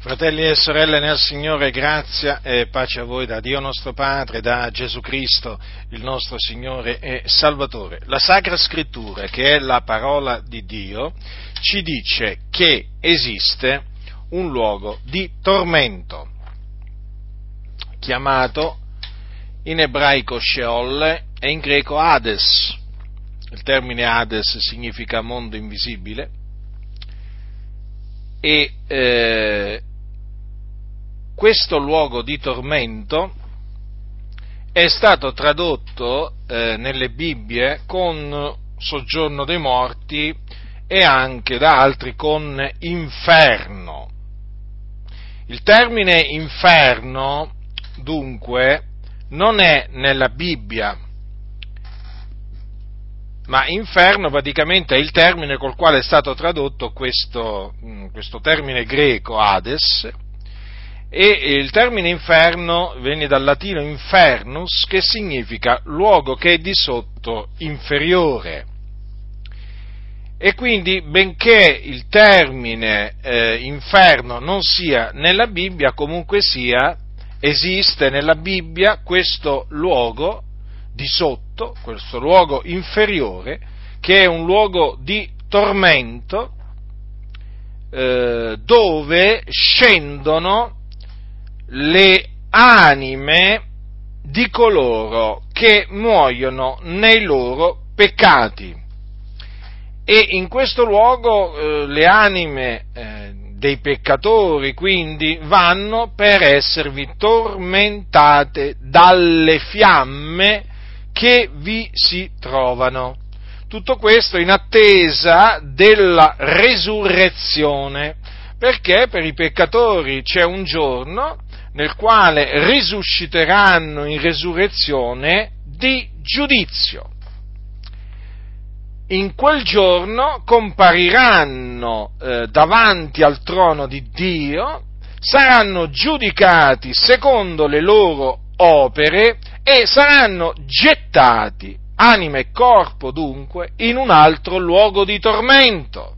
Fratelli e sorelle nel Signore, grazia e pace a voi da Dio nostro Padre, da Gesù Cristo, il nostro Signore e Salvatore. La Sacra Scrittura, che è la parola di Dio, ci dice che esiste un luogo di tormento, chiamato in ebraico Sheol e in greco Hades. Il termine Hades significa mondo invisibile e eh, questo luogo di tormento è stato tradotto eh, nelle Bibbie con soggiorno dei morti e anche da altri con inferno. Il termine inferno, dunque, non è nella Bibbia, ma inferno praticamente è il termine col quale è stato tradotto questo, mm, questo termine greco, Hades, e il termine inferno viene dal latino infernus che significa luogo che è di sotto inferiore. E quindi, benché il termine eh, inferno non sia nella Bibbia, comunque sia, esiste nella Bibbia questo luogo di sotto, questo luogo inferiore, che è un luogo di tormento, eh, dove scendono le anime di coloro che muoiono nei loro peccati. E in questo luogo eh, le anime eh, dei peccatori quindi vanno per esservi tormentate dalle fiamme che vi si trovano. Tutto questo in attesa della resurrezione, perché per i peccatori c'è un giorno nel quale risusciteranno in resurrezione di giudizio. In quel giorno compariranno eh, davanti al trono di Dio, saranno giudicati secondo le loro opere e saranno gettati, anima e corpo dunque, in un altro luogo di tormento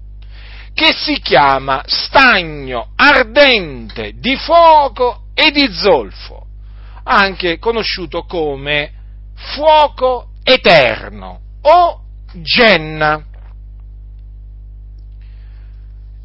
che si chiama stagno ardente di fuoco e di zolfo, anche conosciuto come fuoco eterno o genna.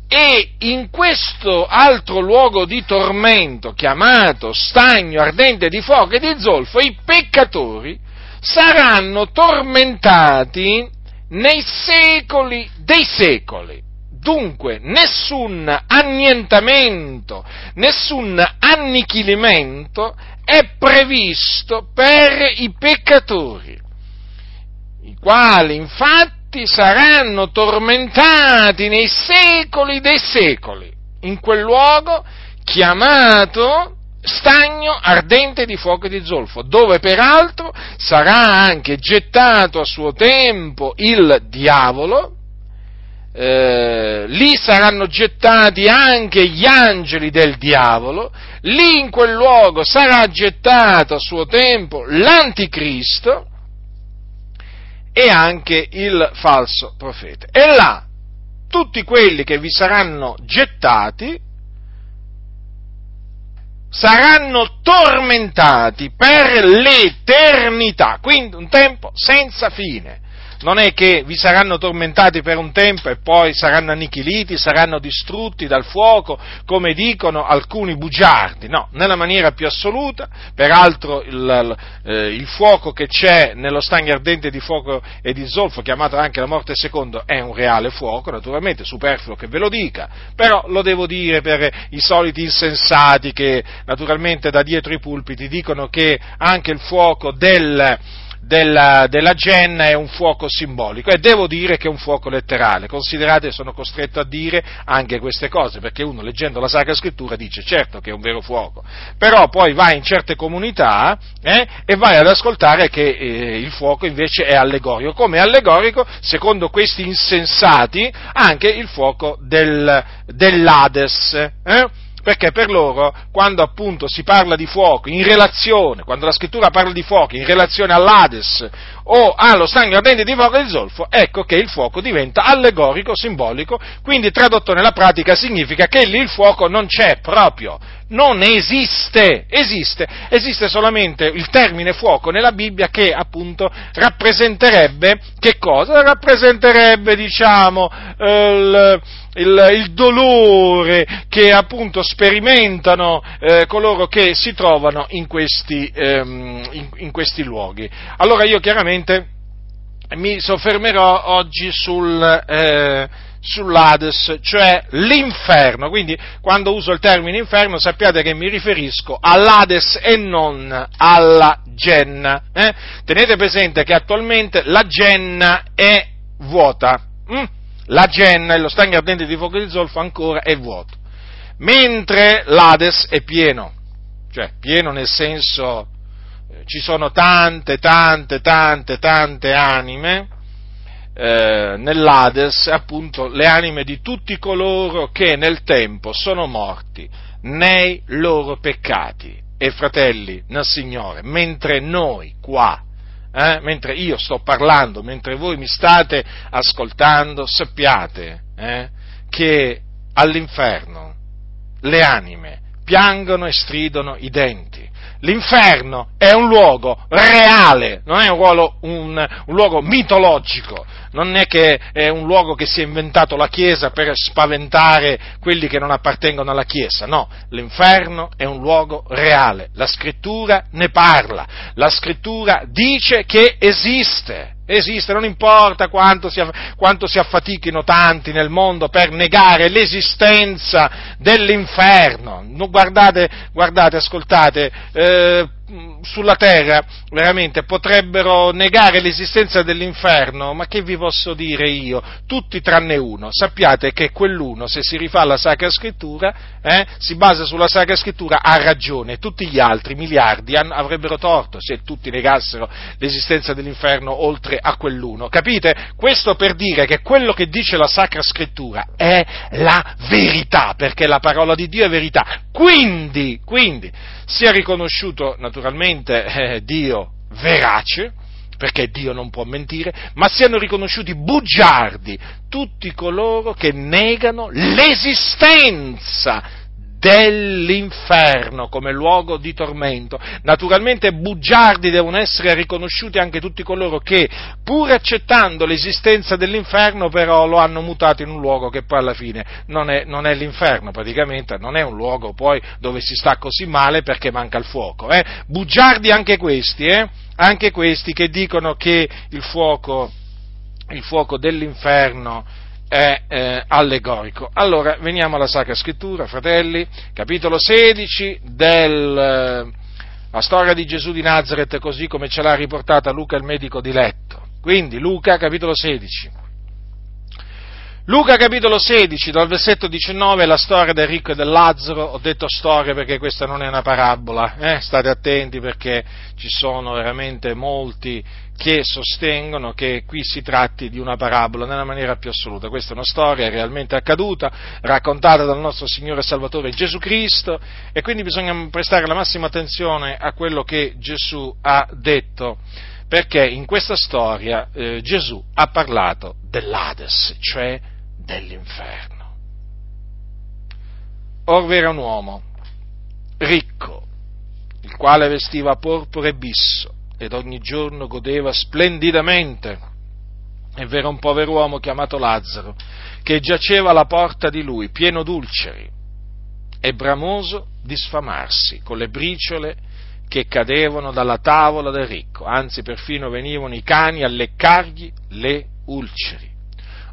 E in questo altro luogo di tormento, chiamato stagno ardente di fuoco e di zolfo, i peccatori saranno tormentati nei secoli dei secoli. Dunque, nessun annientamento, nessun annichilimento è previsto per i peccatori, i quali infatti saranno tormentati nei secoli dei secoli, in quel luogo chiamato stagno ardente di fuoco e di zolfo, dove peraltro sarà anche gettato a suo tempo il diavolo, eh, lì saranno gettati anche gli angeli del diavolo, lì in quel luogo sarà gettato a suo tempo l'anticristo e anche il falso profeta. E là tutti quelli che vi saranno gettati saranno tormentati per l'eternità, quindi un tempo senza fine non è che vi saranno tormentati per un tempo e poi saranno annichiliti, saranno distrutti dal fuoco, come dicono alcuni bugiardi, no, nella maniera più assoluta, peraltro il, eh, il fuoco che c'è nello stagno ardente di fuoco e di zolfo, chiamato anche la morte secondo, è un reale fuoco, naturalmente, superfluo che ve lo dica, però lo devo dire per i soliti insensati che naturalmente da dietro i pulpiti dicono che anche il fuoco del della, della genna è un fuoco simbolico e devo dire che è un fuoco letterale. Considerate, sono costretto a dire anche queste cose, perché uno leggendo la Sacra Scrittura dice certo che è un vero fuoco, però poi vai in certe comunità eh, e vai ad ascoltare che eh, il fuoco invece è allegorico, come allegorico, secondo questi insensati, anche il fuoco del, dell'Ades. Eh? Perché per loro, quando appunto si parla di fuoco in relazione, quando la scrittura parla di fuoco in relazione all'Ades o allo stagno ardente di fuoco zolfo, ecco che il fuoco diventa allegorico, simbolico, quindi tradotto nella pratica significa che lì il fuoco non c'è proprio, non esiste, esiste, esiste solamente il termine fuoco nella Bibbia che appunto rappresenterebbe, che cosa? Rappresenterebbe, diciamo, il, il, il dolore che appunto sperimentano eh, coloro che si trovano in questi, ehm, in, in questi luoghi. Allora io chiaramente mi soffermerò oggi sul, eh, sull'Ades, cioè l'inferno. Quindi quando uso il termine inferno sappiate che mi riferisco all'Ades e non alla Genna. Eh? Tenete presente che attualmente la Genna è vuota. Mm? La Genna e lo stagno ardente di fuoco di zolfo ancora è vuoto. Mentre l'Ades è pieno. Cioè, pieno nel senso ci sono tante, tante, tante, tante anime eh, nell'Ades appunto le anime di tutti coloro che nel tempo sono morti nei loro peccati. E fratelli nel Signore, mentre noi qua, eh, mentre io sto parlando, mentre voi mi state ascoltando, sappiate eh, che all'inferno le anime piangono e stridono i denti L'inferno è un luogo reale, non è un, ruolo, un, un luogo mitologico, non è che è un luogo che si è inventato la Chiesa per spaventare quelli che non appartengono alla Chiesa, no, l'inferno è un luogo reale, la scrittura ne parla, la scrittura dice che esiste, esiste, non importa quanto si, quanto si, affatichino tanti nel mondo per negare l'esistenza dell'inferno. Guardate, guardate ascoltate, eh, sulla terra veramente potrebbero negare l'esistenza dell'inferno, ma che vi posso dire io? Tutti tranne uno. Sappiate che quell'uno, se si rifà alla Sacra Scrittura, eh, si basa sulla Sacra Scrittura, ha ragione. Tutti gli altri, miliardi, han, avrebbero torto se tutti negassero l'esistenza dell'inferno oltre a quell'uno. Capite? Questo per dire che quello che dice la Sacra Scrittura è la verità, perché la parola di Dio è verità. Quindi, quindi, sia riconosciuto naturalmente eh, Dio verace, perché Dio non può mentire, ma siano riconosciuti bugiardi tutti coloro che negano l'esistenza dell'inferno come luogo di tormento. Naturalmente bugiardi devono essere riconosciuti anche tutti coloro che, pur accettando l'esistenza dell'inferno, però lo hanno mutato in un luogo che poi alla fine non è, non è l'inferno, praticamente non è un luogo poi dove si sta così male perché manca il fuoco. Eh? Bugiardi anche questi, eh? anche questi che dicono che il fuoco, il fuoco dell'inferno è eh, allegorico. Allora, veniamo alla Sacra Scrittura, fratelli, capitolo 16 della eh, storia di Gesù di Nazareth, così come ce l'ha riportata Luca il medico di letto. Quindi, Luca, capitolo 16. Luca capitolo 16, dal versetto 19, la storia del ricco e del Lazzaro, ho detto storia perché questa non è una parabola, eh? state attenti perché ci sono veramente molti che sostengono che qui si tratti di una parabola nella maniera più assoluta. Questa è una storia realmente accaduta, raccontata dal nostro Signore Salvatore Gesù Cristo e quindi bisogna prestare la massima attenzione a quello che Gesù ha detto perché in questa storia eh, Gesù ha parlato dell'Ades, cioè dell'inferno. Or era un uomo ricco, il quale vestiva porpora e bisso ed ogni giorno godeva splendidamente. E v'era un pover'uomo chiamato Lazzaro, che giaceva alla porta di lui, pieno d'ulceri, e bramoso di sfamarsi, con le briciole che cadevano dalla tavola del ricco, anzi perfino venivano i cani a leccargli le ulceri.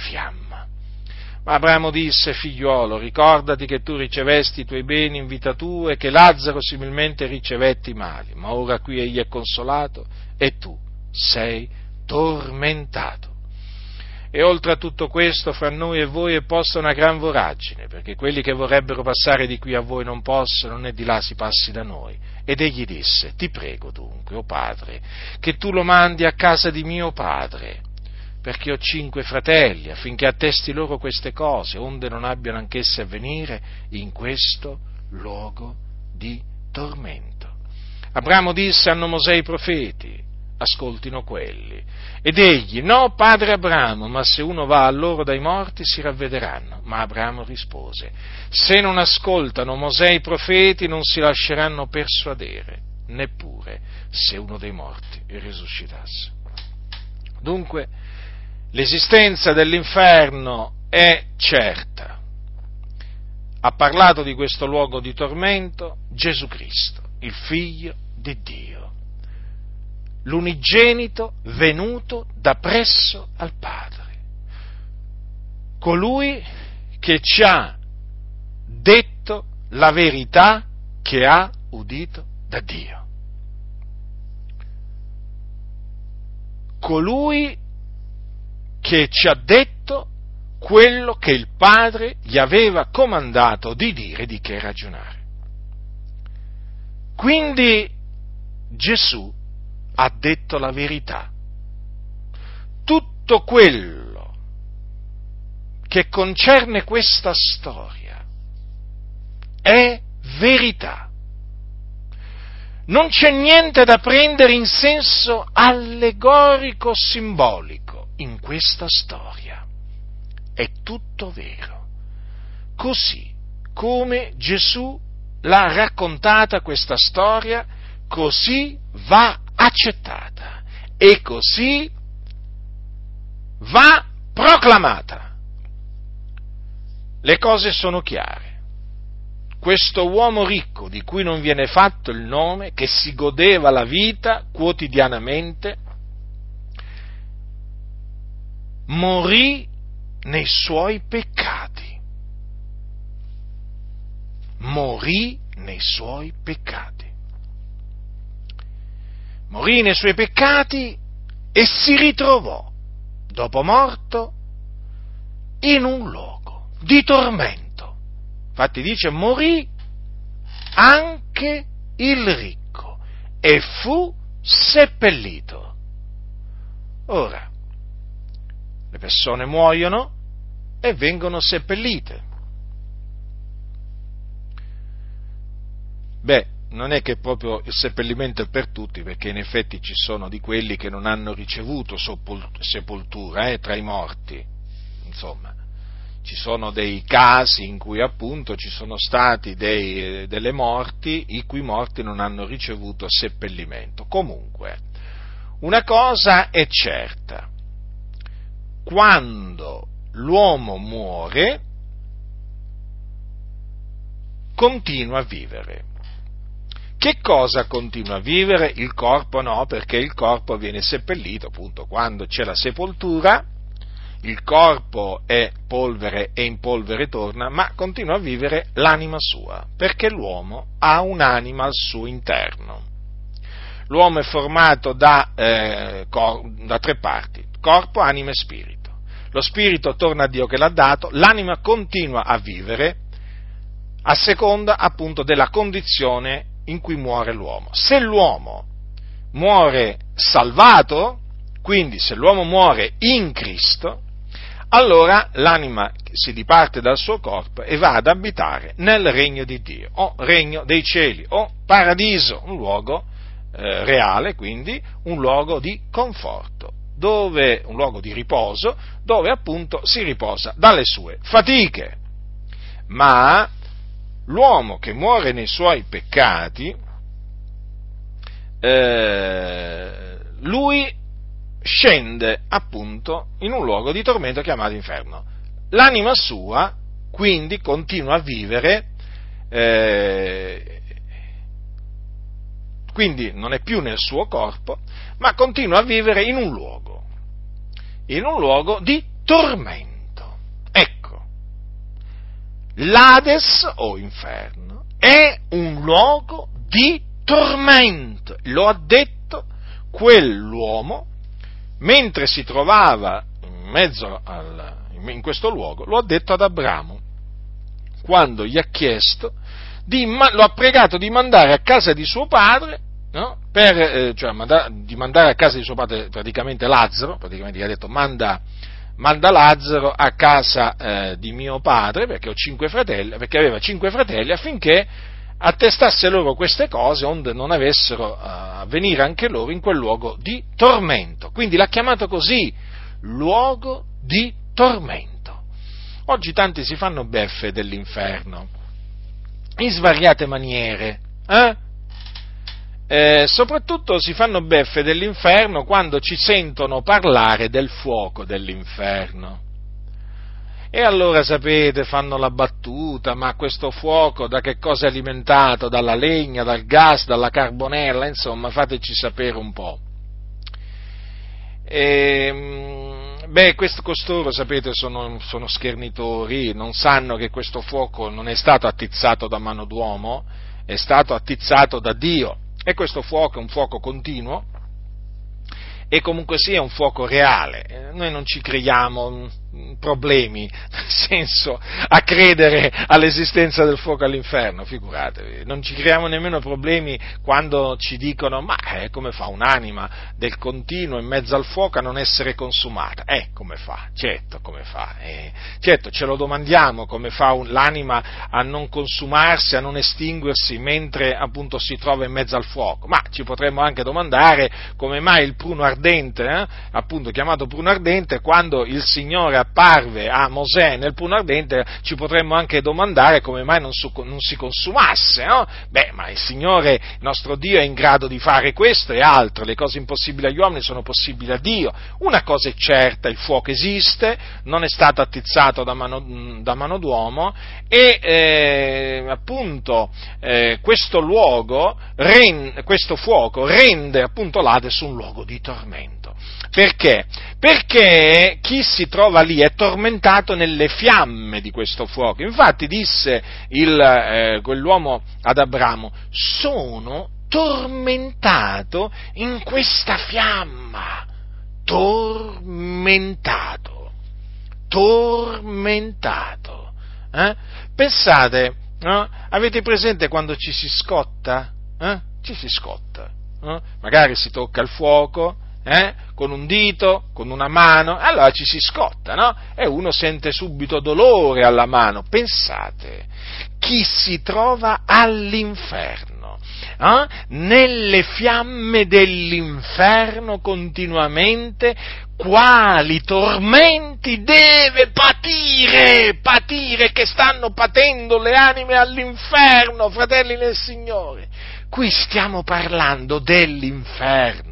fiamma. Ma Abramo disse, figliuolo, ricordati che tu ricevesti i tuoi beni in vita tua e che Lazzaro similmente ricevetti i mali, ma ora qui egli è consolato e tu sei tormentato. E oltre a tutto questo, fra noi e voi è posta una gran voragine, perché quelli che vorrebbero passare di qui a voi non possono, né di là si passi da noi. Ed egli disse, ti prego dunque, o oh padre, che tu lo mandi a casa di mio padre, perché ho cinque fratelli, affinché attesti loro queste cose, onde non abbiano anch'esse a venire in questo luogo di tormento. Abramo disse, hanno Mosè i profeti, ascoltino quelli. Ed egli, no, padre Abramo, ma se uno va a loro dai morti si ravvederanno. Ma Abramo rispose, se non ascoltano Mosè i profeti non si lasceranno persuadere, neppure se uno dei morti risuscitasse. Dunque, l'esistenza dell'inferno è certa. Ha parlato di questo luogo di tormento Gesù Cristo, il Figlio di Dio l'unigenito venuto da presso al Padre, colui che ci ha detto la verità che ha udito da Dio. Colui che ci ha detto quello che il Padre gli aveva comandato di dire, di che ragionare. Quindi Gesù ha detto la verità. Tutto quello che concerne questa storia è verità. Non c'è niente da prendere in senso allegorico simbolico in questa storia. È tutto vero. Così come Gesù l'ha raccontata questa storia, così va accettata e così va proclamata. Le cose sono chiare. Questo uomo ricco di cui non viene fatto il nome, che si godeva la vita quotidianamente, morì nei suoi peccati. Morì nei suoi peccati morì nei suoi peccati e si ritrovò, dopo morto, in un luogo di tormento. Infatti dice morì anche il ricco e fu seppellito. Ora, le persone muoiono e vengono seppellite. Beh, non è che proprio il seppellimento è per tutti, perché in effetti ci sono di quelli che non hanno ricevuto sepoltura eh, tra i morti, insomma, ci sono dei casi in cui appunto ci sono stati dei, delle morti i cui morti non hanno ricevuto seppellimento. Comunque, una cosa è certa, quando l'uomo muore, continua a vivere che cosa continua a vivere? Il corpo no, perché il corpo viene seppellito appunto quando c'è la sepoltura, il corpo è polvere e in polvere torna, ma continua a vivere l'anima sua, perché l'uomo ha un'anima al suo interno. L'uomo è formato da, eh, cor- da tre parti, corpo, anima e spirito. Lo spirito torna a Dio che l'ha dato, l'anima continua a vivere a seconda appunto della condizione in cui muore l'uomo. Se l'uomo muore salvato, quindi se l'uomo muore in Cristo, allora l'anima si diparte dal suo corpo e va ad abitare nel regno di Dio, o regno dei cieli, o paradiso, un luogo eh, reale, quindi un luogo di conforto, dove, un luogo di riposo, dove appunto si riposa dalle sue fatiche. Ma l'uomo che muore nei suoi peccati, eh, lui scende appunto in un luogo di tormento chiamato inferno. L'anima sua quindi continua a vivere, eh, quindi non è più nel suo corpo, ma continua a vivere in un luogo, in un luogo di tormento. l'Ades o inferno è un luogo di tormento. Lo ha detto quell'uomo mentre si trovava in mezzo al, in questo luogo, lo ha detto ad Abramo, quando gli ha chiesto, di, lo ha pregato di mandare a casa di suo padre, no? per, eh, cioè manda, di mandare a casa di suo padre praticamente Lazzaro, praticamente gli ha detto manda, manda Lazzaro a casa eh, di mio padre, perché fratelli, perché aveva cinque fratelli, affinché attestasse loro queste cose onde non avessero a uh, venire anche loro in quel luogo di tormento. Quindi l'ha chiamato così, luogo di tormento. Oggi tanti si fanno beffe dell'inferno, in svariate maniere, eh? Eh, soprattutto si fanno beffe dell'inferno quando ci sentono parlare del fuoco dell'inferno. E allora sapete, fanno la battuta, ma questo fuoco da che cosa è alimentato? Dalla legna, dal gas, dalla carbonella, insomma, fateci sapere un po'. E, ehm, beh, questo, costoro, sapete, sono, sono schernitori, non sanno che questo fuoco non è stato attizzato da mano d'uomo, è stato attizzato da Dio. E questo fuoco è un fuoco continuo, e comunque sia un fuoco reale. Eh, noi non ci creiamo problemi, nel senso, a credere all'esistenza del fuoco all'inferno, figuratevi, non ci creiamo nemmeno problemi quando ci dicono ma eh, come fa un'anima del continuo in mezzo al fuoco a non essere consumata? Eh, come fa? Certo, come fa? Eh, certo, ce lo domandiamo come fa un, l'anima a non consumarsi, a non estinguersi mentre appunto si trova in mezzo al fuoco, ma ci potremmo anche domandare come mai il pruno ardente ardente, eh? appunto chiamato pruno ardente, quando il Signore apparve a Mosè nel pruno ardente, ci potremmo anche domandare come mai non, su, non si consumasse, no? Beh, ma il Signore, il nostro Dio, è in grado di fare questo e altro, le cose impossibili agli uomini sono possibili a Dio. Una cosa è certa, il fuoco esiste, non è stato attizzato da mano, da mano d'uomo e eh, appunto eh, questo luogo, rend, questo fuoco rende appunto l'Ades un luogo di tormento. Perché? Perché chi si trova lì è tormentato nelle fiamme di questo fuoco. Infatti disse il, eh, quell'uomo ad Abramo, sono tormentato in questa fiamma. Tormentato. Tormentato. Eh? Pensate, no? avete presente quando ci si scotta? Eh? Ci si scotta. No? Magari si tocca il fuoco, eh? con un dito, con una mano, allora ci si scotta, no? E uno sente subito dolore alla mano. Pensate, chi si trova all'inferno, eh? nelle fiamme dell'inferno continuamente, quali tormenti deve patire, patire che stanno patendo le anime all'inferno, fratelli nel Signore. Qui stiamo parlando dell'inferno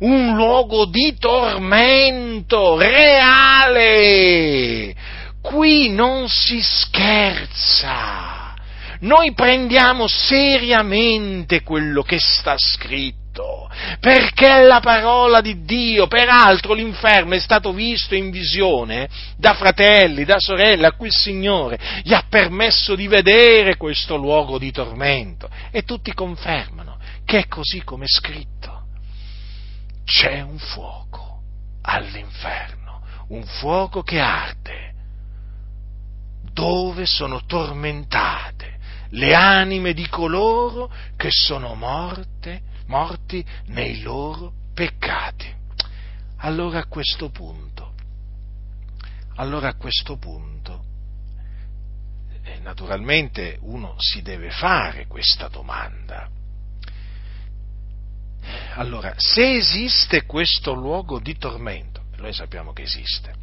un luogo di tormento reale. Qui non si scherza. Noi prendiamo seriamente quello che sta scritto, perché è la parola di Dio. Peraltro l'inferno è stato visto in visione da fratelli, da sorelle, a cui il Signore gli ha permesso di vedere questo luogo di tormento. E tutti confermano che è così come è scritto c'è un fuoco all'inferno, un fuoco che arde, dove sono tormentate le anime di coloro che sono morte, morti nei loro peccati. Allora a questo punto, allora a questo punto, eh, naturalmente uno si deve fare questa domanda allora, se esiste questo luogo di tormento, noi sappiamo che esiste,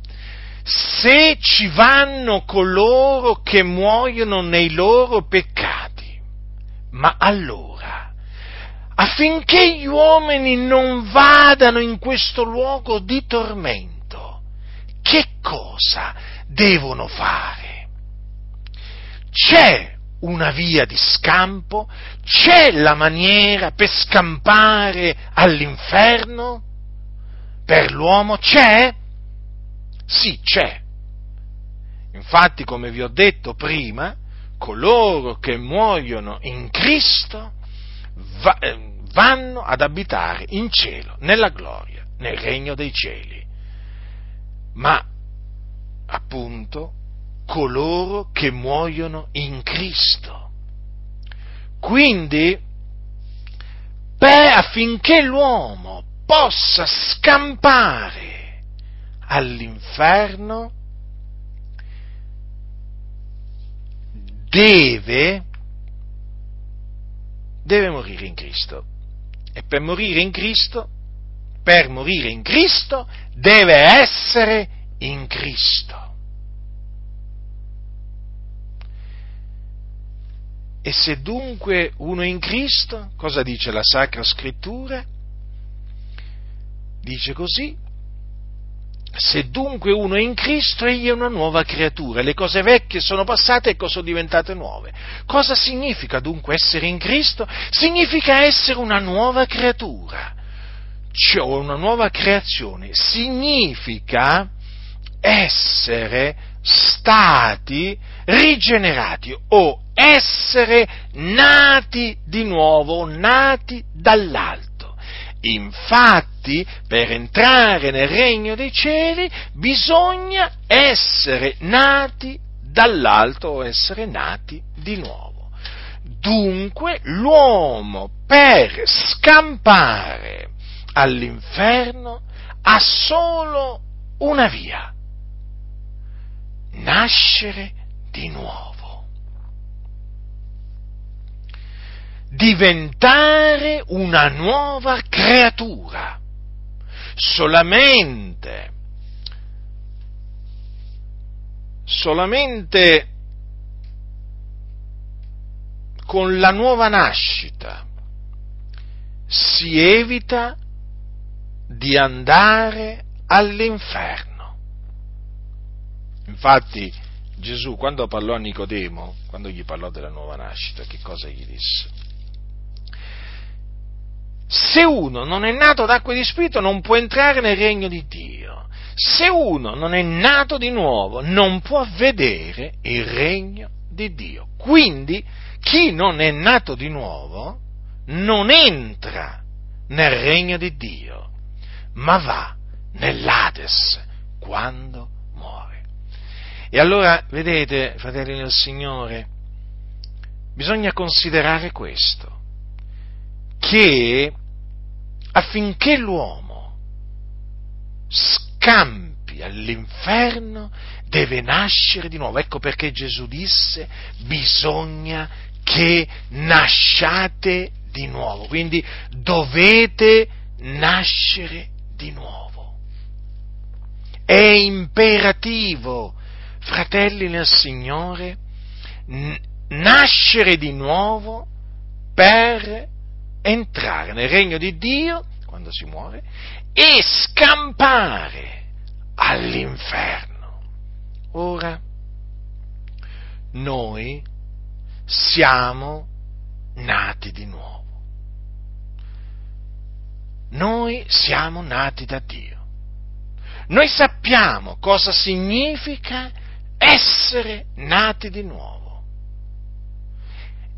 se ci vanno coloro che muoiono nei loro peccati, ma allora, affinché gli uomini non vadano in questo luogo di tormento, che cosa devono fare? C'è una via di scampo? C'è la maniera per scampare all'inferno? Per l'uomo c'è? Sì, c'è. Infatti, come vi ho detto prima, coloro che muoiono in Cristo va, eh, vanno ad abitare in cielo, nella gloria nel regno dei cieli, ma appunto coloro che muoiono in Cristo. Quindi, per, affinché l'uomo possa scampare all'inferno, deve, deve morire in Cristo. E per morire in Cristo, per morire in Cristo, deve essere in Cristo. E se dunque uno è in Cristo, cosa dice la Sacra Scrittura? Dice così, se dunque uno è in Cristo, egli è una nuova creatura, le cose vecchie sono passate e sono diventate nuove. Cosa significa dunque essere in Cristo? Significa essere una nuova creatura, cioè una nuova creazione. Significa essere stati rigenerati o essere nati di nuovo, nati dall'alto. Infatti, per entrare nel regno dei cieli bisogna essere nati dall'alto o essere nati di nuovo. Dunque, l'uomo per scampare all'inferno ha solo una via, nascere di nuovo. diventare una nuova creatura. Solamente, solamente con la nuova nascita si evita di andare all'inferno. Infatti Gesù quando parlò a Nicodemo, quando gli parlò della nuova nascita, che cosa gli disse? Se uno non è nato d'acqua e di spirito non può entrare nel regno di Dio. Se uno non è nato di nuovo non può vedere il regno di Dio. Quindi chi non è nato di nuovo non entra nel regno di Dio, ma va nell'Ades quando. E allora, vedete, fratelli del Signore, bisogna considerare questo, che affinché l'uomo scampi all'inferno deve nascere di nuovo. Ecco perché Gesù disse bisogna che nasciate di nuovo. Quindi dovete nascere di nuovo. È imperativo, fratelli nel Signore, nascere di nuovo per entrare nel regno di Dio quando si muore e scampare all'inferno. Ora, noi siamo nati di nuovo. Noi siamo nati da Dio. Noi sappiamo cosa significa essere nati di nuovo.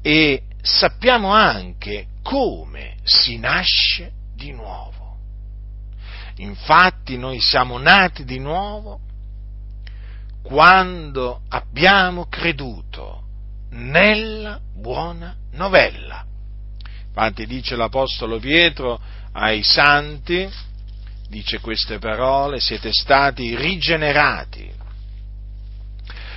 E sappiamo anche come si nasce di nuovo. Infatti noi siamo nati di nuovo quando abbiamo creduto nella buona novella. Infatti dice l'Apostolo Pietro ai santi, dice queste parole, siete stati rigenerati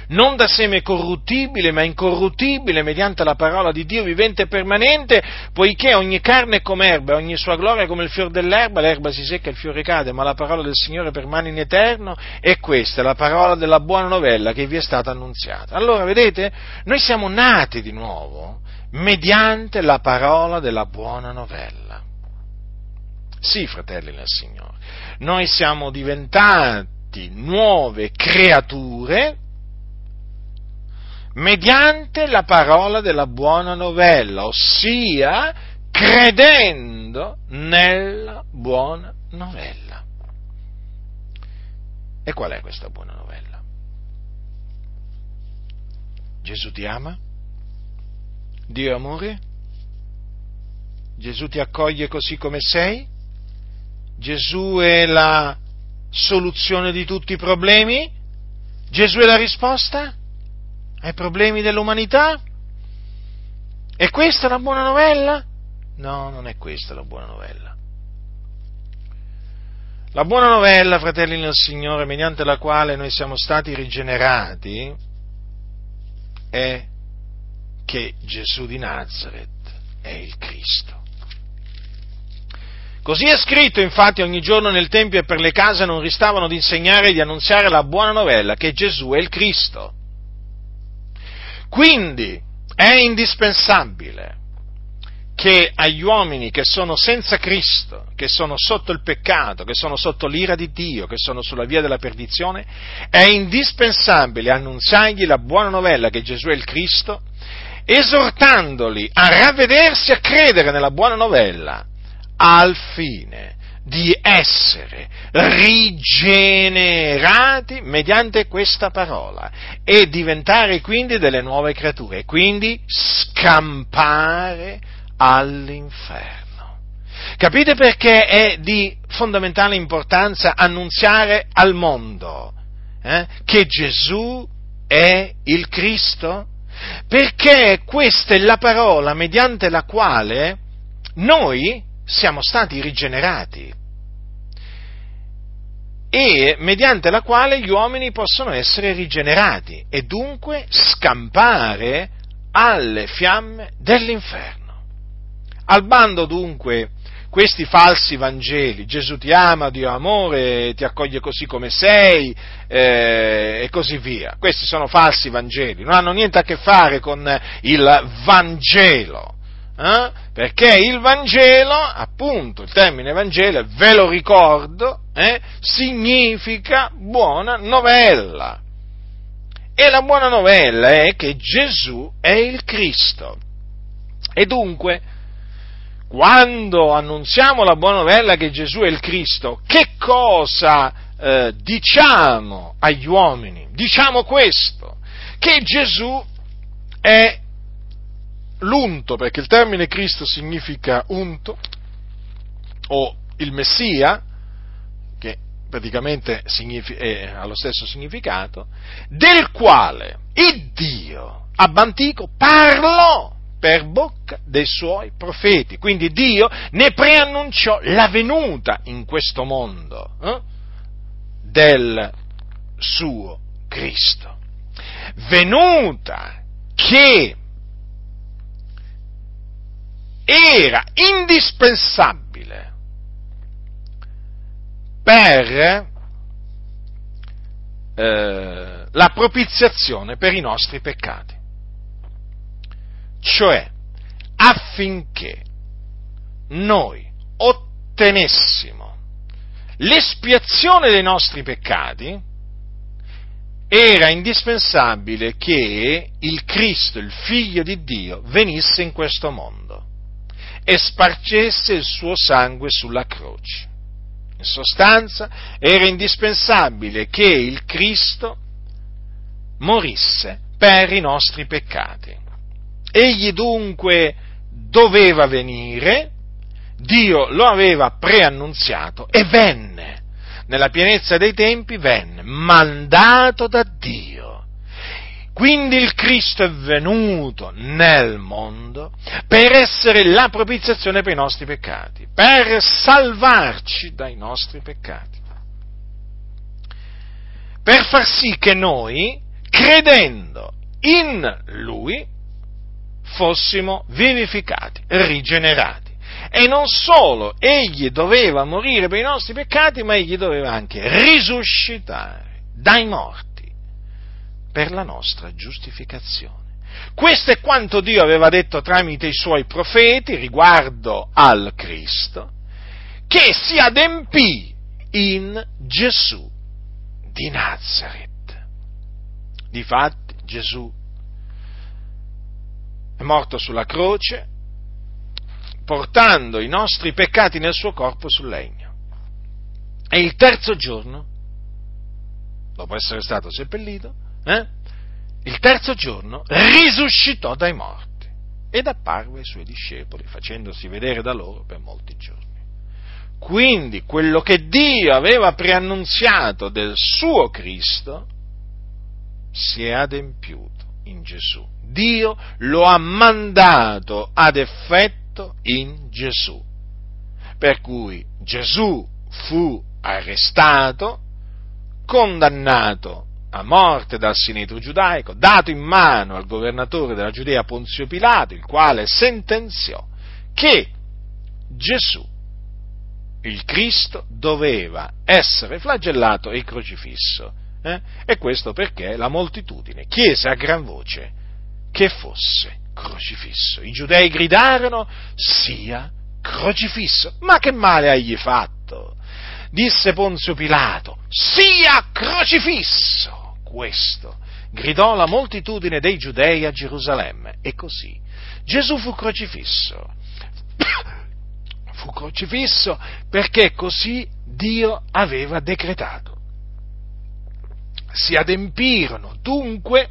non da seme corruttibile, ma incorruttibile, mediante la parola di Dio vivente e permanente, poiché ogni carne è come erba, ogni sua gloria è come il fior dell'erba, l'erba si secca e il fiore cade, ma la parola del Signore permane in eterno, e questa è la parola della buona novella che vi è stata annunziata. Allora, vedete, noi siamo nati di nuovo mediante la parola della buona novella. Sì, fratelli nel Signore, noi siamo diventati nuove creature mediante la parola della buona novella, ossia credendo nella buona novella. E qual è questa buona novella? Gesù ti ama? Dio è amore? Gesù ti accoglie così come sei? Gesù è la soluzione di tutti i problemi? Gesù è la risposta ai problemi dell'umanità? È questa la buona novella? No, non è questa la buona novella. La buona novella, fratelli del Signore, mediante la quale noi siamo stati rigenerati, è che Gesù di Nazareth è il Cristo. Così è scritto, infatti, ogni giorno nel Tempio e per le case non ristavano di insegnare e di annunziare la buona novella, che Gesù è il Cristo. Quindi è indispensabile che agli uomini che sono senza Cristo, che sono sotto il peccato, che sono sotto l'ira di Dio, che sono sulla via della perdizione, è indispensabile annunziargli la buona novella che Gesù è il Cristo, esortandoli a ravvedersi e a credere nella buona novella, al fine di essere rigenerati mediante questa parola e diventare quindi delle nuove creature, quindi scampare all'inferno. Capite perché è di fondamentale importanza annunziare al mondo eh, che Gesù è il Cristo? Perché questa è la parola mediante la quale noi siamo stati rigenerati e mediante la quale gli uomini possono essere rigenerati e dunque scampare alle fiamme dell'inferno. Al bando dunque questi falsi Vangeli, Gesù ti ama, Dio amore, ti accoglie così come sei eh, e così via. Questi sono falsi Vangeli, non hanno niente a che fare con il Vangelo eh? perché il Vangelo, appunto, il termine Vangelo, ve lo ricordo, eh, significa buona novella. E la buona novella è che Gesù è il Cristo. E dunque, quando annunziamo la buona novella che Gesù è il Cristo, che cosa eh, diciamo agli uomini? Diciamo questo, che Gesù è l'unto, perché il termine Cristo significa unto, o il Messia, che praticamente ha lo stesso significato, del quale il Dio Abbantico parlò per bocca dei suoi profeti. Quindi Dio ne preannunciò la venuta in questo mondo eh, del suo Cristo. Venuta che era indispensabile per eh, la propiziazione per i nostri peccati. Cioè, affinché noi ottenessimo l'espiazione dei nostri peccati, era indispensabile che il Cristo, il Figlio di Dio, venisse in questo mondo e spargesse il suo sangue sulla croce. In sostanza era indispensabile che il Cristo morisse per i nostri peccati. Egli dunque doveva venire, Dio lo aveva preannunziato e venne, nella pienezza dei tempi venne, mandato da Dio quindi il Cristo è venuto nel mondo per essere la propiziazione per i nostri peccati, per salvarci dai nostri peccati, per far sì che noi, credendo in Lui, fossimo vivificati, rigenerati. E non solo, egli doveva morire per i nostri peccati, ma egli doveva anche risuscitare dai morti per la nostra giustificazione. Questo è quanto Dio aveva detto tramite i suoi profeti riguardo al Cristo, che si adempì in Gesù di Nazareth. Difatti Gesù è morto sulla croce portando i nostri peccati nel suo corpo sul legno. E il terzo giorno, dopo essere stato seppellito, eh? il terzo giorno risuscitò dai morti ed apparve ai suoi discepoli, facendosi vedere da loro per molti giorni. Quindi quello che Dio aveva preannunziato del suo Cristo si è adempiuto in Gesù. Dio lo ha mandato ad effetto in Gesù. Per cui Gesù fu arrestato, condannato a morte dal sinedrio giudaico, dato in mano al governatore della Giudea Ponzio Pilato, il quale sentenziò che Gesù, il Cristo, doveva essere flagellato e crocifisso. Eh? E questo perché la moltitudine chiese a gran voce che fosse crocifisso. I giudei gridarono sia crocifisso. Ma che male hai fatto? Disse Ponzio Pilato, sia crocifisso questo, gridò la moltitudine dei giudei a Gerusalemme. E così Gesù fu crocifisso. fu crocifisso perché così Dio aveva decretato. Si adempirono dunque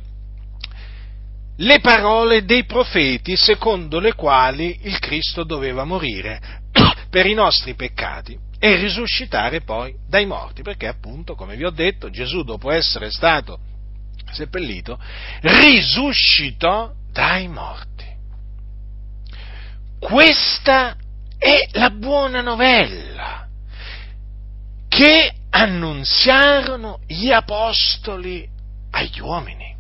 le parole dei profeti secondo le quali il Cristo doveva morire per i nostri peccati e risuscitare poi dai morti, perché appunto, come vi ho detto, Gesù dopo essere stato seppellito, risuscitò dai morti. Questa è la buona novella che annunziarono gli apostoli agli uomini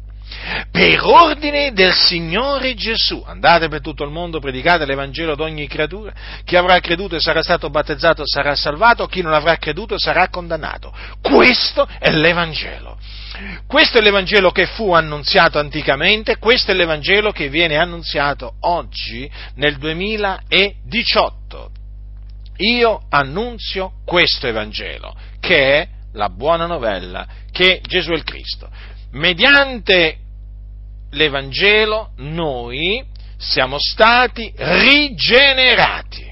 per ordine del Signore Gesù. Andate per tutto il mondo, predicate l'Evangelo ad ogni creatura. Chi avrà creduto e sarà stato battezzato sarà salvato, chi non avrà creduto sarà condannato. Questo è l'Evangelo. Questo è l'Evangelo che fu annunziato anticamente, questo è l'Evangelo che viene annunziato oggi nel 2018. Io annunzio questo Evangelo, che è la buona novella, che Gesù è il Cristo. Mediante l'Evangelo noi siamo stati rigenerati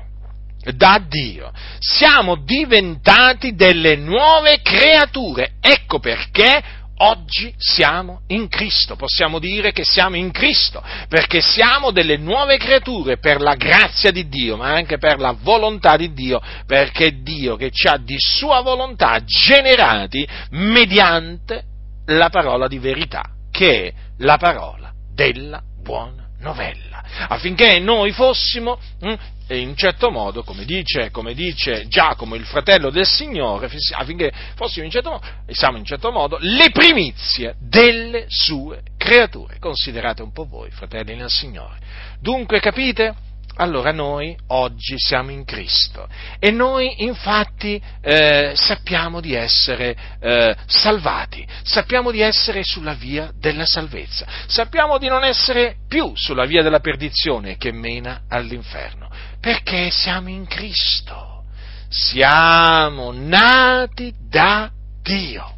da Dio, siamo diventati delle nuove creature. Ecco perché oggi siamo in Cristo, possiamo dire che siamo in Cristo, perché siamo delle nuove creature per la grazia di Dio, ma anche per la volontà di Dio, perché è Dio che ci ha di sua volontà generati mediante la parola di verità, che è la parola della buona novella, affinché noi fossimo hm, in un certo modo, come dice, come dice, Giacomo, il fratello del Signore, affinché fossimo in certo modo, siamo in certo modo, le primizie delle sue creature. Considerate un po' voi, fratelli nel Signore. Dunque, capite? Allora noi oggi siamo in Cristo e noi infatti eh, sappiamo di essere eh, salvati, sappiamo di essere sulla via della salvezza, sappiamo di non essere più sulla via della perdizione che mena all'inferno, perché siamo in Cristo, siamo nati da Dio,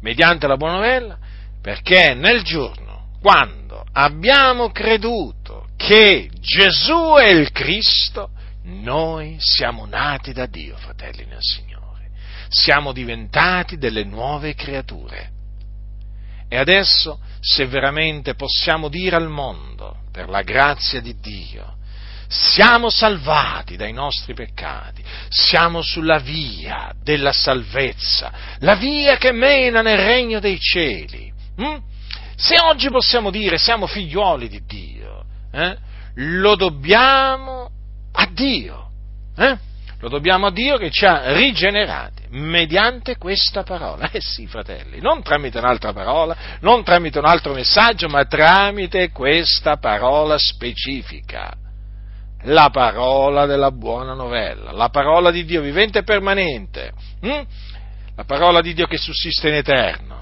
mediante la buona novella, perché nel giorno quando abbiamo creduto che Gesù è il Cristo, noi siamo nati da Dio, fratelli nel Signore, siamo diventati delle nuove creature. E adesso, se veramente possiamo dire al mondo, per la grazia di Dio, siamo salvati dai nostri peccati, siamo sulla via della salvezza, la via che mena nel regno dei cieli. Hm? Se oggi possiamo dire siamo figliuoli di Dio, eh? lo dobbiamo a Dio. Eh? Lo dobbiamo a Dio che ci ha rigenerati mediante questa parola. Eh sì, fratelli, non tramite un'altra parola, non tramite un altro messaggio, ma tramite questa parola specifica. La parola della buona novella, la parola di Dio vivente e permanente, hm? la parola di Dio che sussiste in eterno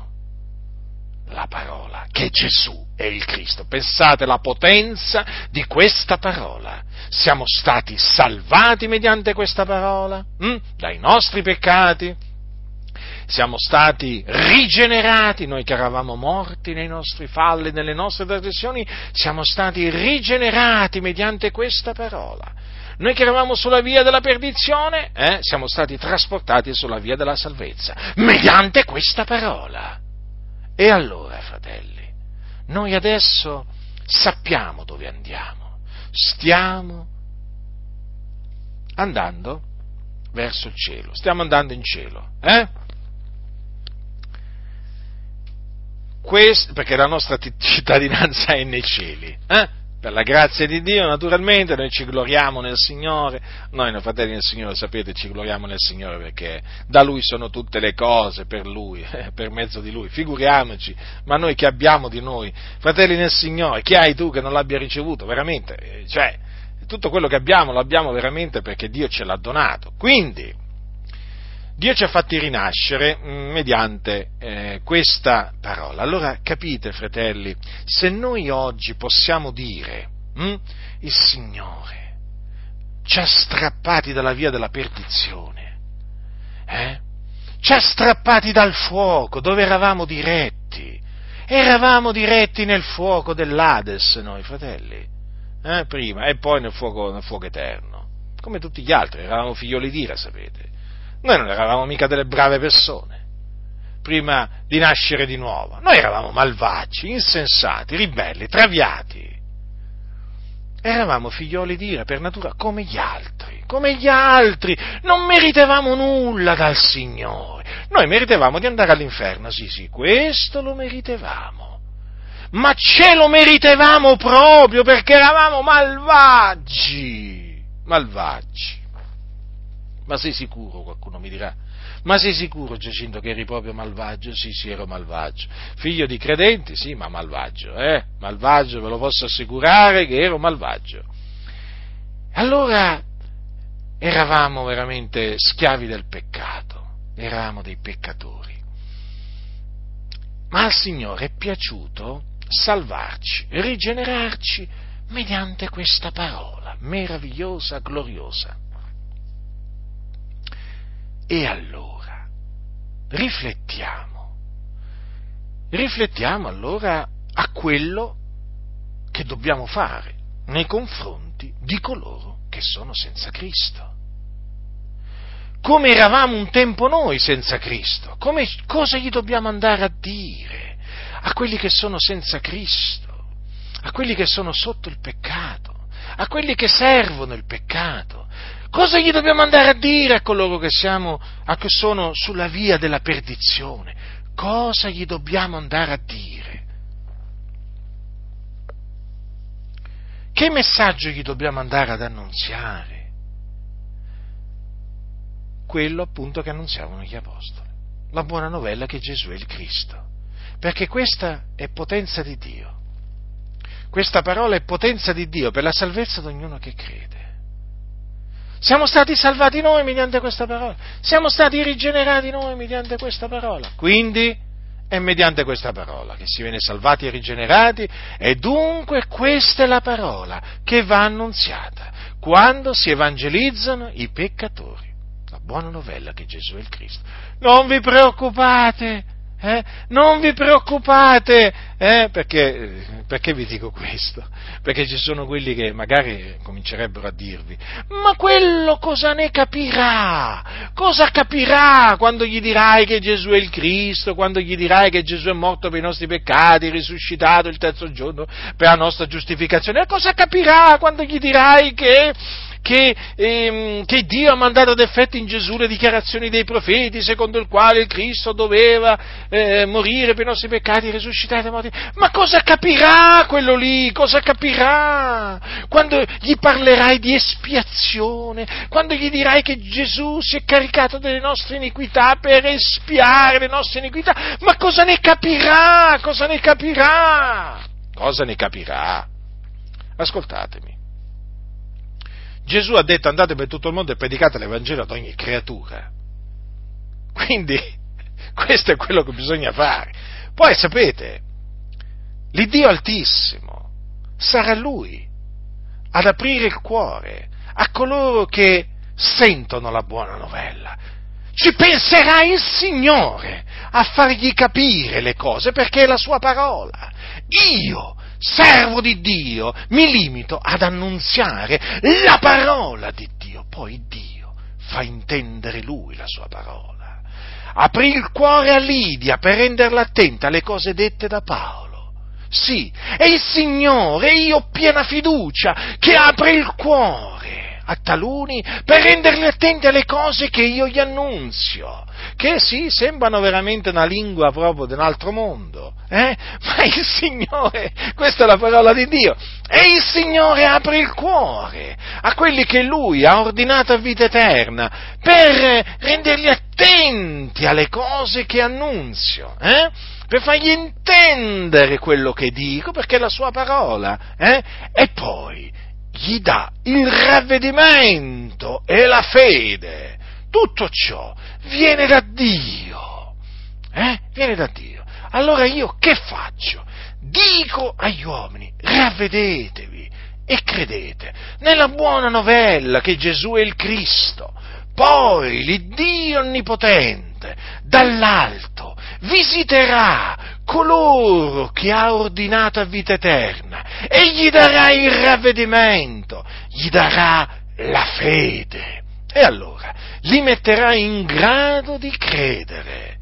la parola, che Gesù è il Cristo. Pensate alla potenza di questa parola. Siamo stati salvati mediante questa parola hm? dai nostri peccati. Siamo stati rigenerati, noi che eravamo morti nei nostri falli, nelle nostre trasgressioni, siamo stati rigenerati mediante questa parola. Noi che eravamo sulla via della perdizione, eh, siamo stati trasportati sulla via della salvezza, mediante questa parola. E allora, fratelli, noi adesso sappiamo dove andiamo, stiamo andando verso il cielo, stiamo andando in cielo, eh? Questo, perché la nostra cittadinanza è nei cieli, eh? Per la grazia di Dio, naturalmente, noi ci gloriamo nel Signore, noi, noi fratelli del Signore, sapete, ci gloriamo nel Signore perché da Lui sono tutte le cose, per Lui, per mezzo di Lui, figuriamoci, ma noi che abbiamo di noi, fratelli nel Signore, chi hai tu che non l'abbia ricevuto, veramente, eh, cioè, tutto quello che abbiamo lo abbiamo veramente perché Dio ce l'ha donato, quindi, Dio ci ha fatti rinascere mm, mediante eh, questa parola. Allora capite, fratelli, se noi oggi possiamo dire hm, il Signore ci ha strappati dalla via della perdizione, eh? ci ha strappati dal fuoco dove eravamo diretti, eravamo diretti nel fuoco dell'Ades noi, fratelli, eh? prima e poi nel fuoco, nel fuoco eterno, come tutti gli altri, eravamo figlioli d'ira, sapete noi non eravamo mica delle brave persone, prima di nascere di nuovo. Noi eravamo malvagi, insensati, ribelli, traviati. Eravamo figlioli di ira per natura come gli altri, come gli altri. Non meritavamo nulla dal Signore. Noi meritavamo di andare all'inferno, sì, sì, questo lo meritavamo. Ma ce lo meritavamo proprio perché eravamo malvagi, malvagi. Ma sei sicuro? Qualcuno mi dirà. Ma sei sicuro, Giacinto, che eri proprio malvagio? Sì, sì, ero malvagio. Figlio di credenti? Sì, ma malvagio, eh? Malvagio, ve lo posso assicurare che ero malvagio. Allora, eravamo veramente schiavi del peccato, eravamo dei peccatori. Ma al Signore è piaciuto salvarci, rigenerarci mediante questa parola meravigliosa, gloriosa. E allora, riflettiamo, riflettiamo allora a quello che dobbiamo fare nei confronti di coloro che sono senza Cristo. Come eravamo un tempo noi senza Cristo? Come, cosa gli dobbiamo andare a dire? A quelli che sono senza Cristo, a quelli che sono sotto il peccato, a quelli che servono il peccato, Cosa gli dobbiamo andare a dire a coloro che, siamo, a che sono sulla via della perdizione? Cosa gli dobbiamo andare a dire? Che messaggio gli dobbiamo andare ad annunziare? Quello appunto che annunziavano gli apostoli, la buona novella che Gesù è il Cristo, perché questa è potenza di Dio. Questa parola è potenza di Dio per la salvezza di ognuno che crede. Siamo stati salvati noi mediante questa parola, siamo stati rigenerati noi mediante questa parola. Quindi è mediante questa parola che si viene salvati e rigenerati e dunque questa è la parola che va annunziata quando si evangelizzano i peccatori. La buona novella che Gesù è il Cristo. Non vi preoccupate, eh? Non vi preoccupate, eh? perché, perché, vi dico questo? Perché ci sono quelli che magari comincerebbero a dirvi, ma quello cosa ne capirà? Cosa capirà quando gli dirai che Gesù è il Cristo, quando gli dirai che Gesù è morto per i nostri peccati, risuscitato il terzo giorno per la nostra giustificazione? Cosa capirà quando gli dirai che che, ehm, che, Dio ha mandato ad effetto in Gesù le dichiarazioni dei profeti, secondo il quale il Cristo doveva eh, morire per i nostri peccati e risuscitare dai morti. Ma cosa capirà quello lì? Cosa capirà? Quando gli parlerai di espiazione, quando gli dirai che Gesù si è caricato delle nostre iniquità per espiare le nostre iniquità, ma cosa ne capirà? Cosa ne capirà? Cosa ne capirà? Ascoltatemi. Gesù ha detto andate per tutto il mondo e predicate l'Evangelo ad ogni creatura. Quindi questo è quello che bisogna fare. Poi sapete, l'Iddio Altissimo sarà Lui ad aprire il cuore a coloro che sentono la buona novella. Ci penserà il Signore a fargli capire le cose perché è la sua parola. Io servo di Dio, mi limito ad annunziare la parola di Dio, poi Dio fa intendere lui la sua parola. Aprì il cuore a Lidia per renderla attenta alle cose dette da Paolo. Sì, è il Signore, io ho piena fiducia, che apre il cuore a taluni per renderli attenti alle cose che io gli annunzio, che sì, sembrano veramente una lingua proprio di un altro mondo, eh? ma il Signore, questa è la parola di Dio, e il Signore apre il cuore a quelli che Lui ha ordinato a vita eterna per renderli attenti alle cose che annunzio, eh? per fargli intendere quello che dico, perché è la sua parola, eh? e poi gli dà il ravvedimento e la fede. Tutto ciò viene da Dio, eh? viene da Dio. Allora io che faccio? Dico agli uomini, ravvedetevi e credete nella buona novella che Gesù è il Cristo, poi l'Iddio Onnipotente dall'alto visiterà coloro che ha ordinato a vita eterna e gli darà il ravvedimento, gli darà la fede. E allora li metterà in grado di credere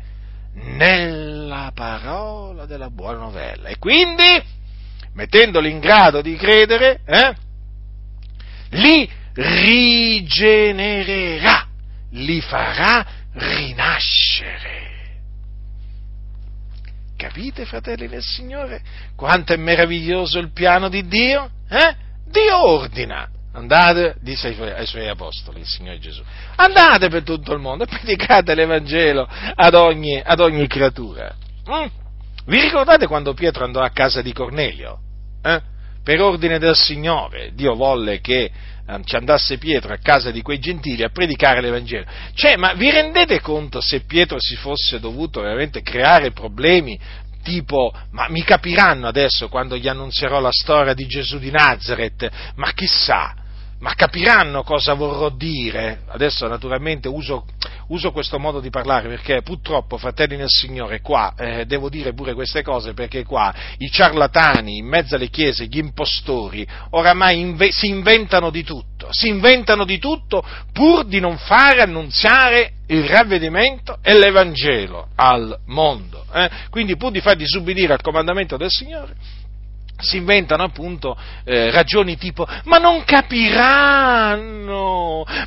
nella parola della buona novella. E quindi, mettendoli in grado di credere, eh, li rigenererà, li farà rinascere. Capite, fratelli del Signore, quanto è meraviglioso il piano di Dio? Eh? Dio ordina. Andate, disse ai suoi, ai suoi, apostoli, il Signore Gesù, andate per tutto il mondo e predicate l'Evangelo ad ogni, ad ogni creatura. Mm? Vi ricordate quando Pietro andò a casa di Cornelio? Eh? Per ordine del Signore, Dio volle che ci andasse Pietro a casa di quei gentili a predicare l'Evangelo. Cioè, ma vi rendete conto se Pietro si fosse dovuto veramente creare problemi tipo, ma mi capiranno adesso quando gli annunzierò la storia di Gesù di Nazareth, ma chissà, ma capiranno cosa vorrò dire. Adesso naturalmente uso, uso, questo modo di parlare perché purtroppo, fratelli nel Signore, qua eh, devo dire pure queste cose perché qua i ciarlatani in mezzo alle chiese, gli impostori, oramai inve- si inventano di tutto, si inventano di tutto pur di non fare annunziare il ravvedimento e l'Evangelo al mondo. Eh? Quindi pur di far disubbidire al comandamento del Signore, si inventano appunto eh, ragioni tipo ma non capiranno,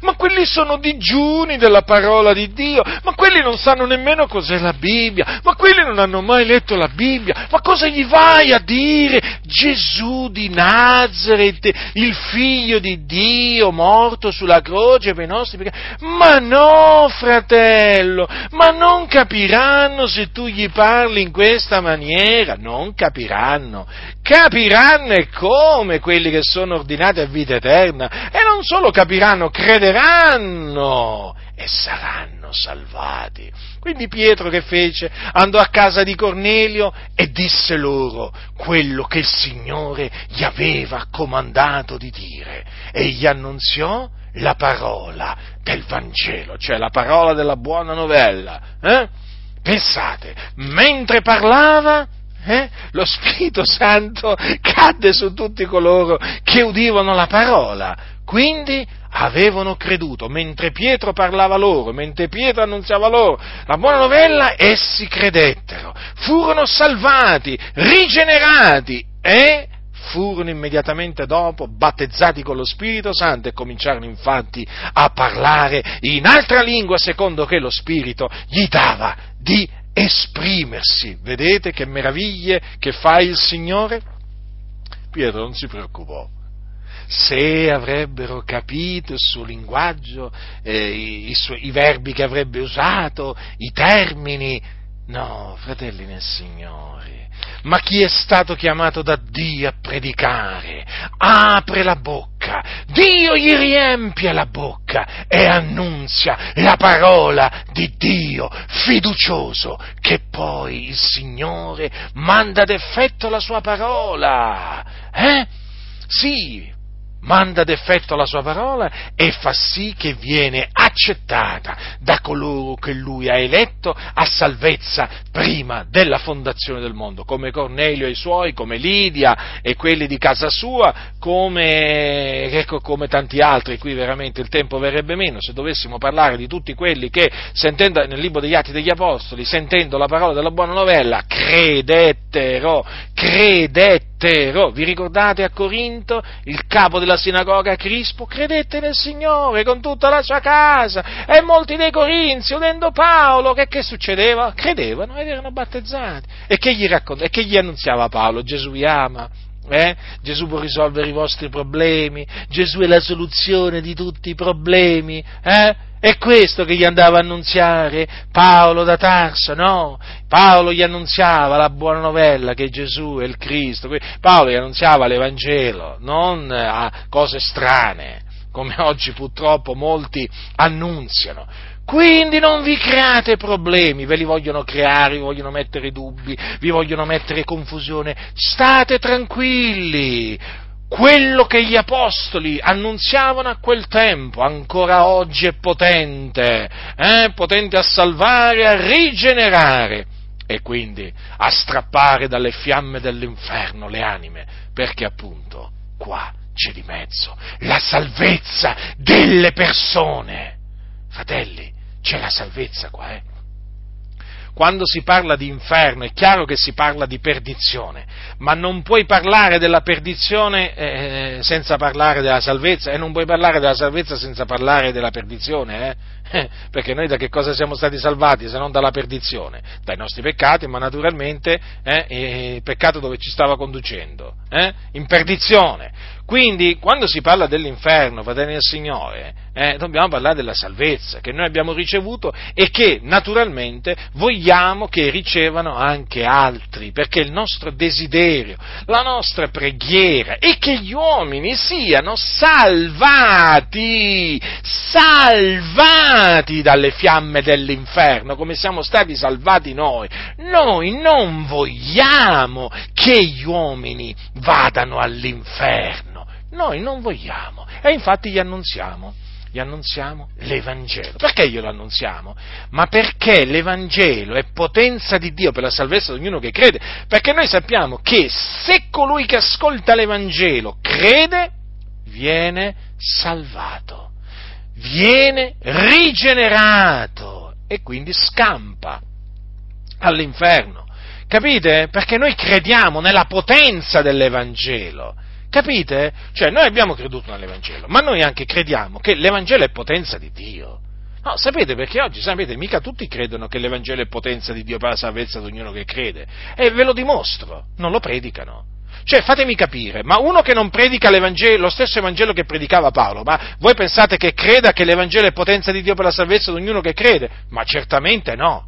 ma quelli sono digiuni della parola di Dio, ma quelli non sanno nemmeno cos'è la Bibbia, ma quelli non hanno mai letto la Bibbia, ma cosa gli vai a dire? Gesù di Nazareth, il figlio di Dio morto sulla croce per i nostri peccati, ma no fratello, ma non capiranno se tu gli parli in questa maniera, non capiranno capiranno come quelli che sono ordinati a vita eterna e non solo capiranno, crederanno e saranno salvati. Quindi Pietro che fece? Andò a casa di Cornelio e disse loro quello che il Signore gli aveva comandato di dire e gli annunziò la parola del Vangelo, cioè la parola della buona novella. Eh? Pensate, mentre parlava, eh, lo Spirito Santo cadde su tutti coloro che udivano la parola. Quindi avevano creduto, mentre Pietro parlava loro, mentre Pietro annunziava loro la buona novella, essi credettero, furono salvati, rigenerati e furono immediatamente dopo battezzati con lo Spirito Santo e cominciarono infatti a parlare in altra lingua secondo che lo Spirito gli dava di esprimersi. Vedete che meraviglie che fa il Signore? Pietro non si preoccupò. Se avrebbero capito il suo linguaggio, eh, i, i, suoi, i verbi che avrebbe usato, i termini, no, fratelli nel Signore, ma chi è stato chiamato da Dio a predicare, apre la bocca, Dio gli riempie la bocca e annunzia la parola di Dio, fiducioso che poi il Signore manda ad effetto la sua parola. Eh? Sì, manda ad effetto la sua parola e fa sì che viene accettata da coloro che lui ha eletto a salvezza prima della fondazione del mondo, come Cornelio e i suoi, come Lidia e quelli di casa sua, come, ecco, come tanti altri, qui veramente il tempo verrebbe meno se dovessimo parlare di tutti quelli che, sentendo nel libro degli Atti degli Apostoli, sentendo la parola della buona novella, credettero, credettero. Vi ricordate a Corinto il capo della sinagoga Crispo? Credette nel Signore con tutta la sua casa e molti dei Corinzi, udendo Paolo, che, che succedeva? Credevano ed erano battezzati. E che gli, raccont- e che gli annunziava Paolo? Gesù vi ama, eh? Gesù può risolvere i vostri problemi, Gesù è la soluzione di tutti i problemi, eh? È questo che gli andava a annunziare Paolo da Tarso, no? Paolo gli annunziava la buona novella che Gesù è il Cristo, Paolo gli annunziava l'Evangelo, non a cose strane, come oggi purtroppo molti annunziano. Quindi non vi create problemi, ve li vogliono creare, vi vogliono mettere dubbi, vi vogliono mettere confusione. State tranquilli. Quello che gli apostoli annunziavano a quel tempo, ancora oggi è potente, eh? potente a salvare, a rigenerare e quindi a strappare dalle fiamme dell'inferno le anime, perché appunto qua c'è di mezzo la salvezza delle persone. Fratelli, c'è la salvezza qua, eh? Quando si parla di inferno è chiaro che si parla di perdizione, ma non puoi parlare della perdizione eh, senza parlare della salvezza e non puoi parlare della salvezza senza parlare della perdizione, eh? perché noi da che cosa siamo stati salvati se non dalla perdizione? Dai nostri peccati, ma naturalmente eh, il peccato dove ci stava conducendo? Eh? In perdizione. Quindi, quando si parla dell'inferno, fratelli del Signore, eh, dobbiamo parlare della salvezza che noi abbiamo ricevuto e che naturalmente vogliamo che ricevano anche altri, perché il nostro desiderio, la nostra preghiera è che gli uomini siano salvati, salvati dalle fiamme dell'inferno, come siamo stati salvati noi. Noi non vogliamo che gli uomini vadano all'inferno noi non vogliamo e infatti gli annunziamo, gli annunziamo l'Evangelo. Perché glielo annunziamo? Ma perché l'Evangelo è potenza di Dio per la salvezza di ognuno che crede. Perché noi sappiamo che se colui che ascolta l'Evangelo crede, viene salvato, viene rigenerato e quindi scampa all'inferno. Capite? Perché noi crediamo nella potenza dell'Evangelo. Capite? Cioè, noi abbiamo creduto nell'Evangelo, ma noi anche crediamo che l'Evangelo è potenza di Dio. No, sapete perché oggi, sapete, mica tutti credono che l'Evangelo è potenza di Dio per la salvezza di ognuno che crede. E ve lo dimostro, non lo predicano. Cioè, fatemi capire, ma uno che non predica lo stesso Evangelo che predicava Paolo, ma voi pensate che creda che l'Evangelo è potenza di Dio per la salvezza di ognuno che crede? Ma certamente no.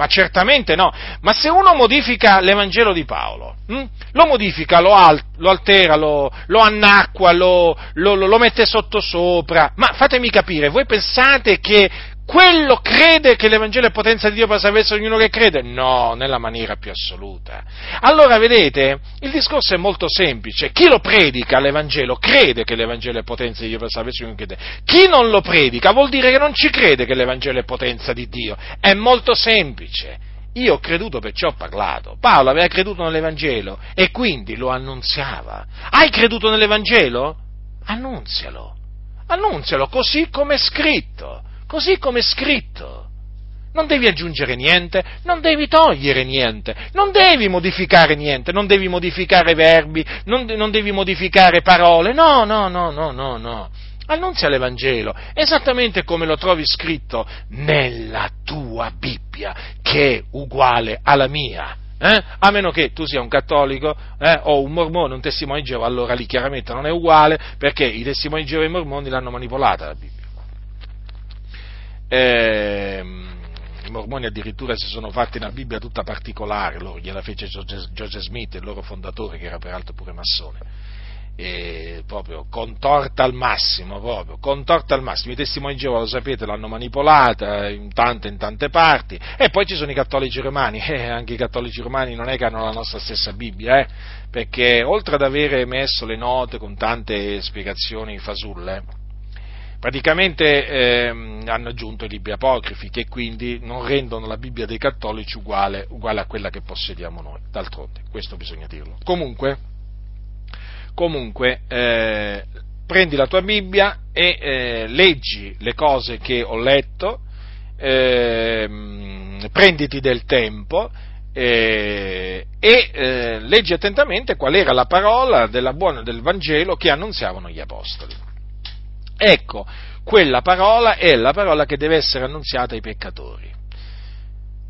Ma certamente no. Ma se uno modifica l'Evangelo di Paolo, hm? lo modifica, lo, al, lo altera, lo, lo annacqua, lo, lo, mette sottosopra, ma fatemi capire, voi pensate che quello crede che l'Evangelo è potenza di Dio per salvezza ognuno che crede? No, nella maniera più assoluta. Allora, vedete, il discorso è molto semplice. Chi lo predica l'Evangelo crede che l'Evangelo è potenza di Dio per salvezza ognuno che crede. Chi non lo predica vuol dire che non ci crede che l'Evangelo è potenza di Dio. È molto semplice. Io ho creduto perciò ho parlato. Paolo aveva creduto nell'Evangelo e quindi lo annunziava. Hai creduto nell'Evangelo? Annunzialo. Annunzialo così come è scritto così come è scritto. Non devi aggiungere niente, non devi togliere niente, non devi modificare niente, non devi modificare verbi, non, non devi modificare parole, no, no, no, no, no, no. Annunzia l'Evangelo, esattamente come lo trovi scritto nella tua Bibbia, che è uguale alla mia. Eh? A meno che tu sia un cattolico eh? o un mormone, un testimone di Geova, allora lì chiaramente non è uguale perché i testimoni di Geova e i mormoni l'hanno manipolata la Bibbia. Eh, I mormoni addirittura si sono fatti una Bibbia tutta particolare, loro gliela fece Joseph Smith, il loro fondatore, che era peraltro pure massone. E proprio contorta al massimo, proprio, contorta al massimo. I testimoni di Geova, lo sapete, l'hanno manipolata in tante, in tante parti. E poi ci sono i cattolici romani, eh, anche i cattolici romani non è che hanno la nostra stessa Bibbia, eh, perché oltre ad avere messo le note con tante spiegazioni fasulle, praticamente ehm, hanno aggiunto i libri apocrifi che quindi non rendono la Bibbia dei cattolici uguale, uguale a quella che possediamo noi, d'altronde, questo bisogna dirlo. Comunque, comunque eh, prendi la tua Bibbia e eh, leggi le cose che ho letto, eh, prenditi del tempo eh, e eh, leggi attentamente qual era la parola della buona, del Vangelo che annunziavano gli Apostoli. Ecco, quella parola è la parola che deve essere annunziata ai peccatori,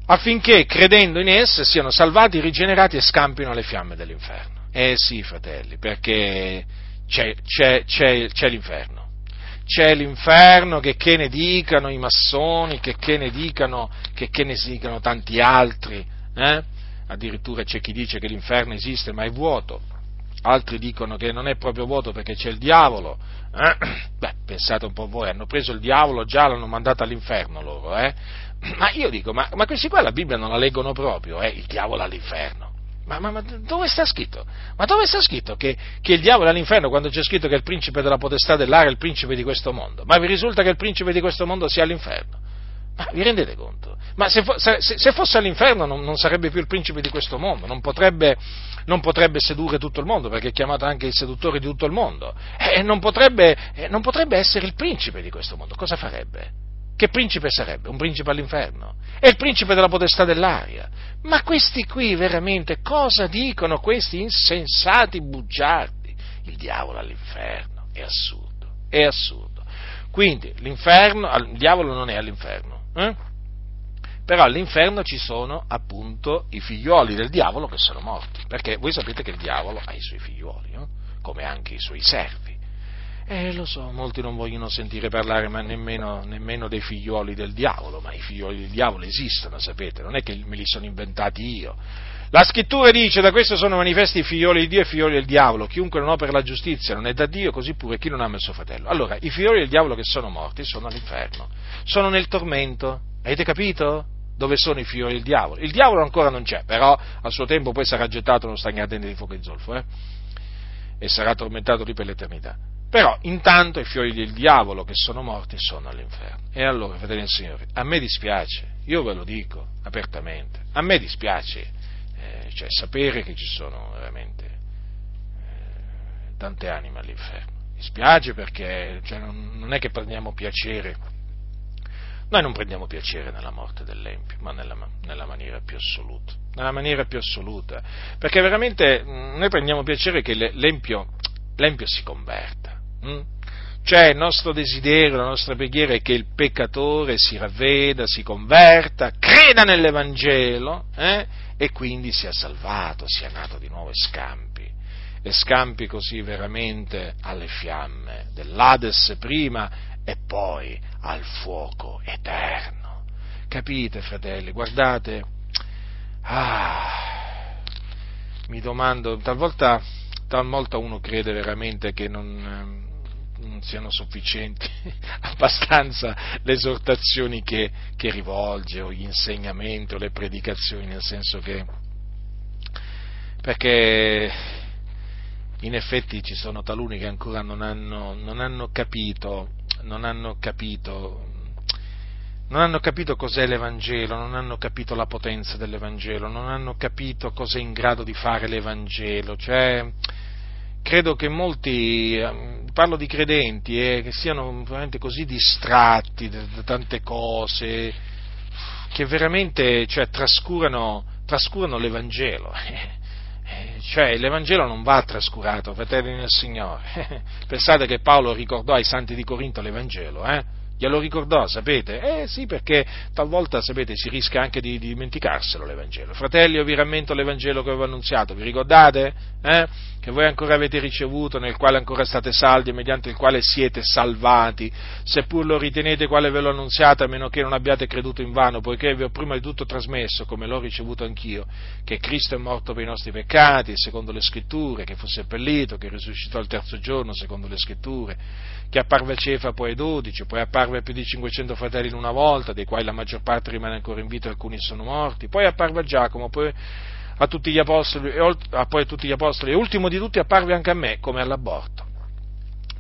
affinché credendo in essa siano salvati, rigenerati e scampino le fiamme dell'inferno. Eh sì, fratelli, perché c'è, c'è, c'è, c'è l'inferno c'è l'inferno, che, che ne dicano i massoni, che, che, ne dicano, che, che ne dicano tanti altri, eh? addirittura c'è chi dice che l'inferno esiste ma è vuoto, altri dicono che non è proprio vuoto perché c'è il diavolo, eh? beh, pensate un po' voi, hanno preso il diavolo, già l'hanno mandato all'inferno loro, eh? ma io dico, ma, ma, questi qua la Bibbia non la leggono proprio, eh? il diavolo all'inferno. Ma, ma, ma, dove sta scritto? Ma dove sta scritto che, che, il diavolo è all'inferno quando c'è scritto che il principe della potestà dell'aria è il principe di questo mondo? Ma vi risulta che il principe di questo mondo sia all'inferno? Ma vi rendete conto? Ma se, se, se fosse all'inferno non, sarebbe più il principe di questo mondo, non potrebbe, non potrebbe, sedurre tutto il mondo, perché è chiamato anche il seduttore di tutto il mondo, e non potrebbe, non potrebbe essere il principe di questo mondo. Cosa farebbe? Che principe sarebbe? Un principe all'inferno? È il principe della potestà dell'aria. Ma questi qui veramente cosa dicono questi insensati bugiardi? Il diavolo all'inferno. È assurdo, è assurdo. Quindi l'inferno, il diavolo non è all'inferno. Eh? Però all'inferno ci sono appunto i figlioli del diavolo che sono morti. Perché voi sapete che il diavolo ha i suoi figlioli, no? come anche i suoi servi. Eh, lo so, molti non vogliono sentire parlare ma nemmeno, nemmeno, dei figlioli del diavolo, ma i figlioli del diavolo esistono, sapete, non è che me li sono inventati io. La scrittura dice, da questo sono manifesti i figlioli di Dio e i figlioli del diavolo, chiunque non opera la giustizia non è da Dio, così pure chi non ama il suo fratello. Allora, i figlioli del diavolo che sono morti sono all'inferno, sono nel tormento, avete capito? Dove sono i figlioli del diavolo? Il diavolo ancora non c'è, però a suo tempo poi sarà gettato nello stagno ardente di fuoco e zolfo, eh? E sarà tormentato lì per l'eternità. Però intanto i fiori del diavolo che sono morti sono all'inferno. E allora, fratelli e signori, a me dispiace, io ve lo dico apertamente, a me dispiace eh, cioè, sapere che ci sono veramente eh, tante anime all'inferno. Mi spiace perché cioè, non, è che prendiamo piacere, noi non prendiamo piacere nella morte dell'Empio, ma nella, nella maniera più assoluta, nella maniera più assoluta, perché veramente mm, noi prendiamo piacere che l'Empio, l'empio si converta Mm? Cioè il nostro desiderio, la nostra preghiera è che il peccatore si ravveda, si converta, creda nell'Evangelo eh? e quindi sia salvato, sia nato di nuovo e scampi. E scampi così veramente alle fiamme dell'Ades prima e poi al fuoco eterno. Capite, fratelli? Guardate, ah, mi domando, talvolta, talvolta uno crede veramente che non siano sufficienti abbastanza le esortazioni che, che rivolge o gli insegnamenti o le predicazioni, nel senso che perché in effetti ci sono taluni che ancora non hanno, non hanno capito, non hanno capito non hanno capito cos'è l'Evangelo, non hanno capito la potenza dell'Evangelo, non hanno capito cosa è in grado di fare l'Evangelo, cioè credo che molti, ehm, parlo di credenti, eh, che siano veramente così distratti da, da tante cose, che veramente cioè, trascurano, trascurano l'Evangelo. Eh, cioè l'Evangelo non va trascurato, fratelli nel Signore. Pensate che Paolo ricordò ai santi di Corinto l'Evangelo, eh? Glielo ricordò, sapete? Eh sì, perché talvolta, sapete, si rischia anche di, di dimenticarselo l'Evangelo. Fratelli, io vi rammento l'Evangelo che avevo annunziato, vi ricordate? Eh? Che voi ancora avete ricevuto, nel quale ancora state saldi e mediante il quale siete salvati, seppur lo ritenete quale ve l'ho annunziato, a meno che non abbiate creduto in vano, poiché vi ho prima di tutto trasmesso, come l'ho ricevuto anch'io, che Cristo è morto per i nostri peccati, secondo le scritture, che fu seppellito, che risuscitò il terzo giorno, secondo le scritture, che apparve a Cefa poi ai dodici, poi apparve a più di 500 fratelli in una volta, dei quali la maggior parte rimane ancora in vita e alcuni sono morti, poi apparve a Giacomo, poi a tutti gli apostoli, e, ah, poi a tutti gli apostoli, e ultimo di tutti apparve anche a me, come all'aborto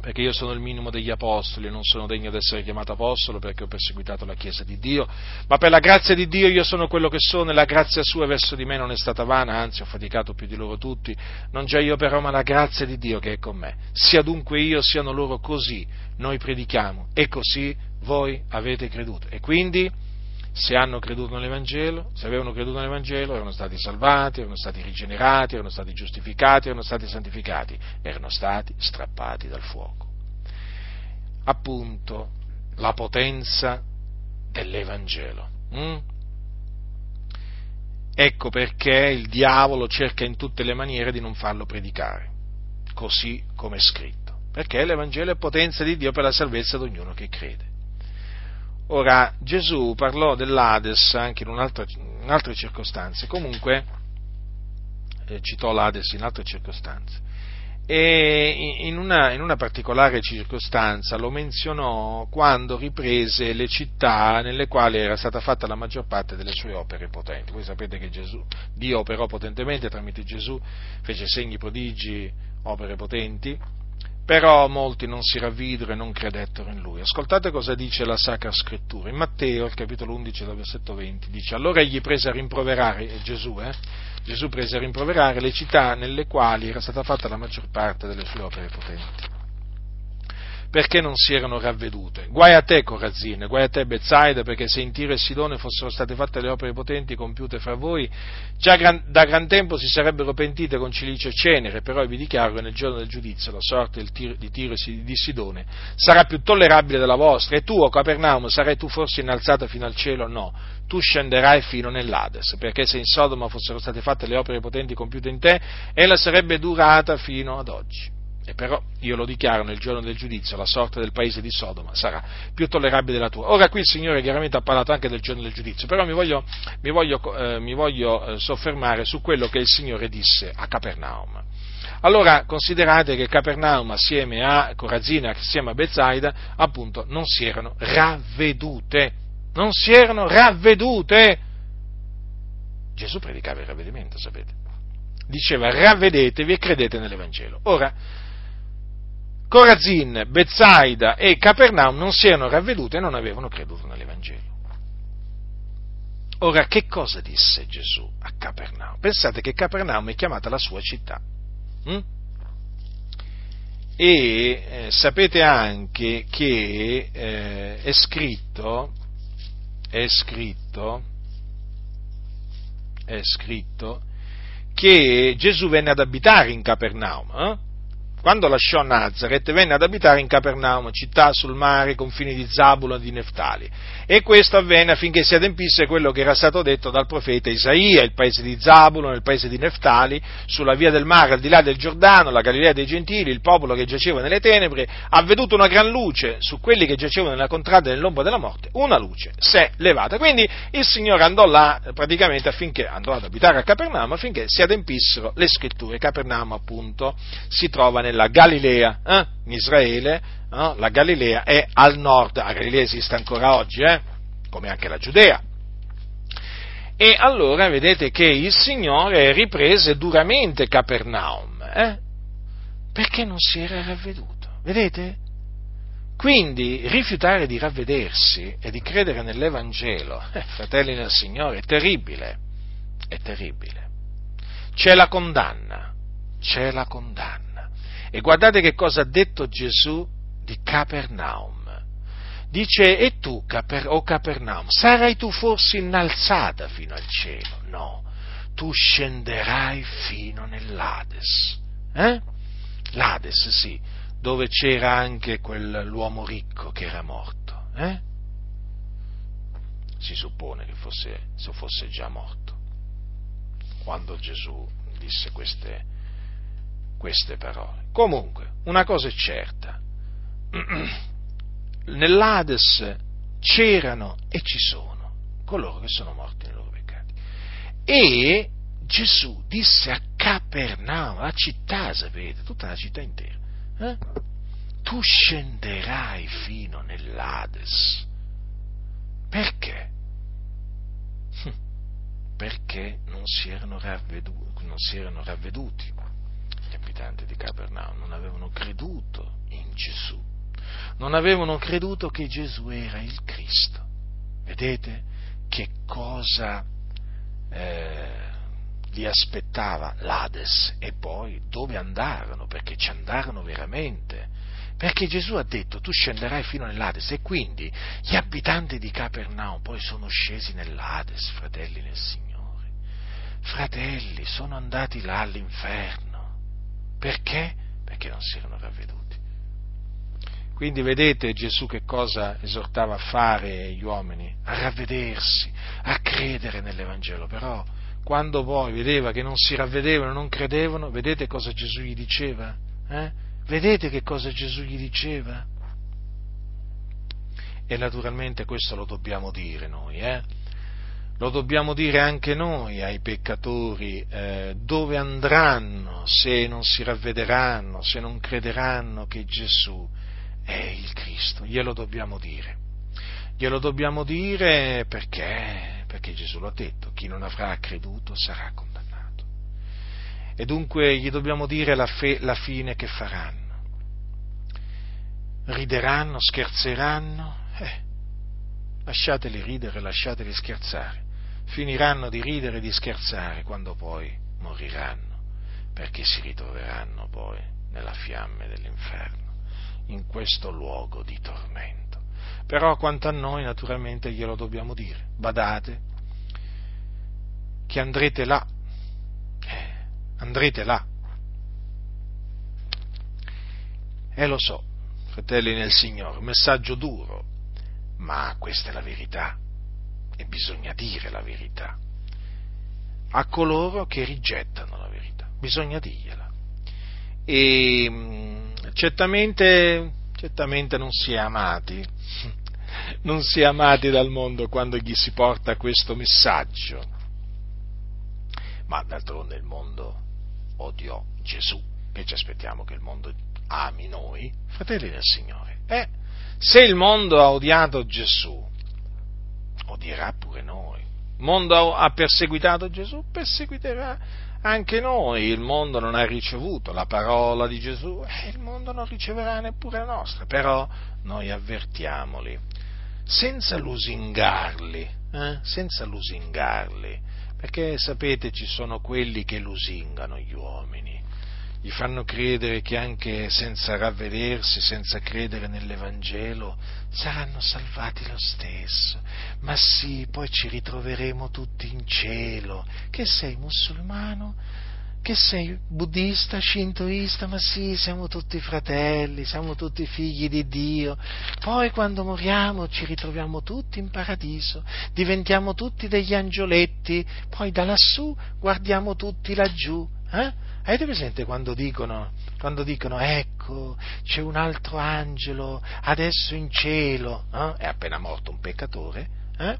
perché io sono il minimo degli apostoli e non sono degno di essere chiamato apostolo perché ho perseguitato la Chiesa di Dio, ma per la grazia di Dio io sono quello che sono e la grazia sua verso di me non è stata vana, anzi ho faticato più di loro tutti, non già io però, ma la grazia di Dio che è con me. Sia dunque io, siano loro così, noi predichiamo e così voi avete creduto. E quindi se hanno creduto nell'Evangelo, se avevano creduto nell'Evangelo, erano stati salvati, erano stati rigenerati, erano stati giustificati, erano stati santificati, erano stati strappati dal fuoco. Appunto, la potenza dell'Evangelo. Mm? Ecco perché il diavolo cerca in tutte le maniere di non farlo predicare, così come è scritto, perché l'Evangelo è potenza di Dio per la salvezza di ognuno che crede. Ora, Gesù parlò dell'Ades anche in, in altre circostanze, comunque eh, citò l'Ades in altre circostanze. E in una, in una, particolare circostanza lo menzionò quando riprese le città nelle quali era stata fatta la maggior parte delle sue opere potenti. Voi sapete che Gesù, Dio operò potentemente tramite Gesù, fece segni, prodigi, opere potenti, però molti non si ravvidero e non credettero in lui. Ascoltate cosa dice la Sacra Scrittura. In Matteo, al capitolo 11, versetto 20, dice, allora egli prese a rimproverare, Gesù, eh, Gesù prese a rimproverare le città nelle quali era stata fatta la maggior parte delle sue opere potenti perché non si erano ravvedute. Guai a te, Corazzine, guai a te, Bezzaida, perché se in Tiro e Sidone fossero state fatte le opere potenti compiute fra voi, già gran, da gran tempo si sarebbero pentite con cilicio e cenere, però vi dichiaro che nel giorno del giudizio la sorte di Tiro e di Sidone sarà più tollerabile della vostra, e tu, o Capernaum, sarai tu forse innalzata fino al cielo? No, tu scenderai fino nell'Ades, perché se in Sodoma fossero state fatte le opere potenti compiute in te, ella sarebbe durata fino ad oggi. E però io lo dichiaro nel giorno del giudizio, la sorte del paese di Sodoma sarà più tollerabile della tua. Ora qui il Signore chiaramente ha parlato anche del giorno del giudizio, però mi voglio, mi voglio, eh, mi voglio eh, soffermare su quello che il Signore disse a Capernaum. Allora considerate che Capernaum assieme a Corazina, assieme a Bezzaida, appunto non si erano ravvedute, non si erano ravvedute. Gesù predicava il ravvedimento, sapete? Diceva ravvedetevi e credete nell'Evangelo. Ora, Corazin, Bezzaida e Capernaum non si erano ravvedute e non avevano creduto nell'Evangelo. Ora, che cosa disse Gesù a Capernaum? Pensate che Capernaum è chiamata la sua città. Hm? E eh, sapete anche che eh, è scritto, è scritto, è scritto che Gesù venne ad abitare in Capernaum. Eh? Quando lasciò Nazareth, venne ad abitare in Capernaum, città sul mare, confini di Zabulo e di Neftali. E questo avvenne affinché si adempisse quello che era stato detto dal profeta Isaia, il paese di Zabulo, nel paese di Neftali, sulla via del mare, al di là del Giordano, la Galilea dei Gentili, il popolo che giaceva nelle tenebre, ha veduto una gran luce su quelli che giacevano nella contrada nell'ombra della morte, una luce si è levata. Quindi il Signore andò là praticamente affinché, andò ad abitare a Capernaum affinché si adempissero le scritture. Capernaum appunto si trova nel nella Galilea, eh? in Israele, eh? la Galilea è al nord, la Galilea esiste ancora oggi, eh? come anche la Giudea. E allora vedete che il Signore riprese duramente Capernaum, eh? perché non si era ravveduto, vedete? Quindi rifiutare di ravvedersi e di credere nell'Evangelo, eh, fratelli nel Signore, è terribile, è terribile. C'è la condanna, c'è la condanna. E guardate che cosa ha detto Gesù di Capernaum. Dice, e tu, Caper, o Capernaum, sarai tu forse innalzata fino al cielo? No, tu scenderai fino nell'Ades. Eh? L'Ades, sì, dove c'era anche quell'uomo ricco che era morto. Eh? Si suppone che fosse, fosse già morto quando Gesù disse queste, queste parole. Comunque, una cosa è certa, nell'Ades c'erano e ci sono coloro che sono morti nei loro peccati. E Gesù disse a Capernaum, la città, sapete, tutta la città intera, eh? tu scenderai fino nell'Ades. Perché? Perché non si erano ravveduti, non si erano ravveduti gli abitanti di Capernaum non avevano creduto in Gesù, non avevano creduto che Gesù era il Cristo. Vedete che cosa eh, li aspettava l'Ades e poi dove andarono, perché ci andarono veramente, Perché Gesù ha detto tu scenderai fino nell'Ades e quindi gli abitanti di Capernaum poi sono scesi nell'Ades, fratelli nel Signore. Fratelli, sono andati là all'inferno. Perché? Perché non si erano ravveduti. Quindi vedete Gesù che cosa esortava a fare gli uomini? A ravvedersi, a credere nell'Evangelo. Però quando poi vedeva che non si ravvedevano, non credevano, vedete cosa Gesù gli diceva? Eh? Vedete che cosa Gesù gli diceva? E naturalmente questo lo dobbiamo dire noi, eh? Lo dobbiamo dire anche noi ai peccatori eh, dove andranno se non si ravvederanno, se non crederanno che Gesù è il Cristo. Glielo dobbiamo dire. Glielo dobbiamo dire perché? Perché Gesù l'ha detto, chi non avrà creduto sarà condannato e dunque gli dobbiamo dire la, fe, la fine che faranno. Rideranno, scherzeranno, eh, lasciateli ridere, lasciateli scherzare. Finiranno di ridere e di scherzare quando poi moriranno, perché si ritroveranno poi nella fiamme dell'inferno, in questo luogo di tormento. Però quanto a noi naturalmente glielo dobbiamo dire, badate che andrete là andrete là. E lo so, fratelli nel Signore, messaggio duro, ma questa è la verità e bisogna dire la verità a coloro che rigettano la verità, bisogna dirgliela. E mm, certamente, certamente non si è amati, non si è amati dal mondo quando gli si porta questo messaggio, ma d'altronde il mondo odiò Gesù, che ci aspettiamo che il mondo ami noi, fratelli del Signore. Eh, se il mondo ha odiato Gesù, odierà pure noi. Il mondo ha perseguitato Gesù, perseguiterà anche noi. Il mondo non ha ricevuto la parola di Gesù, e il mondo non riceverà neppure la nostra. Però noi avvertiamoli, senza lusingarli, eh, senza lusingarli perché sapete ci sono quelli che lusingano gli uomini, gli fanno credere che anche senza ravvedersi, senza credere nell'Evangelo, saranno salvati lo stesso. Ma sì, poi ci ritroveremo tutti in cielo. Che sei musulmano? che sei buddista, shintoista, ma sì, siamo tutti fratelli, siamo tutti figli di Dio. Poi quando moriamo ci ritroviamo tutti in paradiso, diventiamo tutti degli angioletti, poi da lassù guardiamo tutti laggiù. Eh? Avete presente quando dicono, quando dicono ecco, c'è un altro angelo adesso in cielo, eh? è appena morto un peccatore? Eh?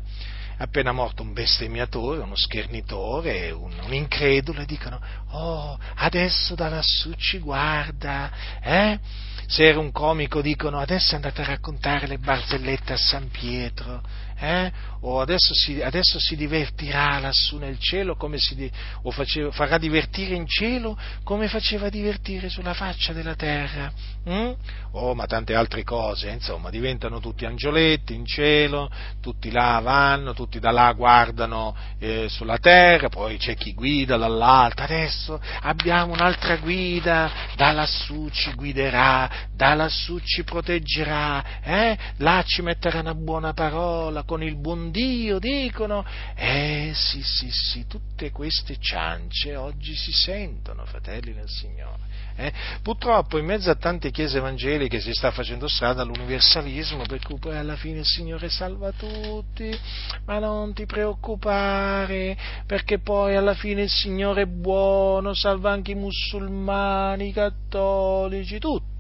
appena morto un bestemmiatore, uno schernitore, un, un incredulo, e dicono, oh, adesso da lassù ci guarda, eh? Se era un comico dicono, adesso è andato a raccontare le barzellette a San Pietro, eh? O adesso si, adesso si, divertirà lassù nel cielo si, o faceva, farà divertire in cielo come faceva divertire sulla faccia della terra, mm? oh, ma tante altre cose, insomma, diventano tutti angioletti in cielo, tutti là vanno, tutti da là guardano eh, sulla terra, poi c'è chi guida dall'alto, adesso abbiamo un'altra guida, da lassù ci guiderà, da lassù ci proteggerà, eh? là ci metterà una buona parola, con il buon Dio, dicono. Eh sì, sì, sì, tutte queste ciance oggi si sentono, fratelli del Signore. Eh? Purtroppo in mezzo a tante chiese evangeliche si sta facendo strada l'universalismo, per cui poi alla fine il Signore salva tutti, ma non ti preoccupare, perché poi alla fine il Signore è buono, salva anche i musulmani, i cattolici, tutti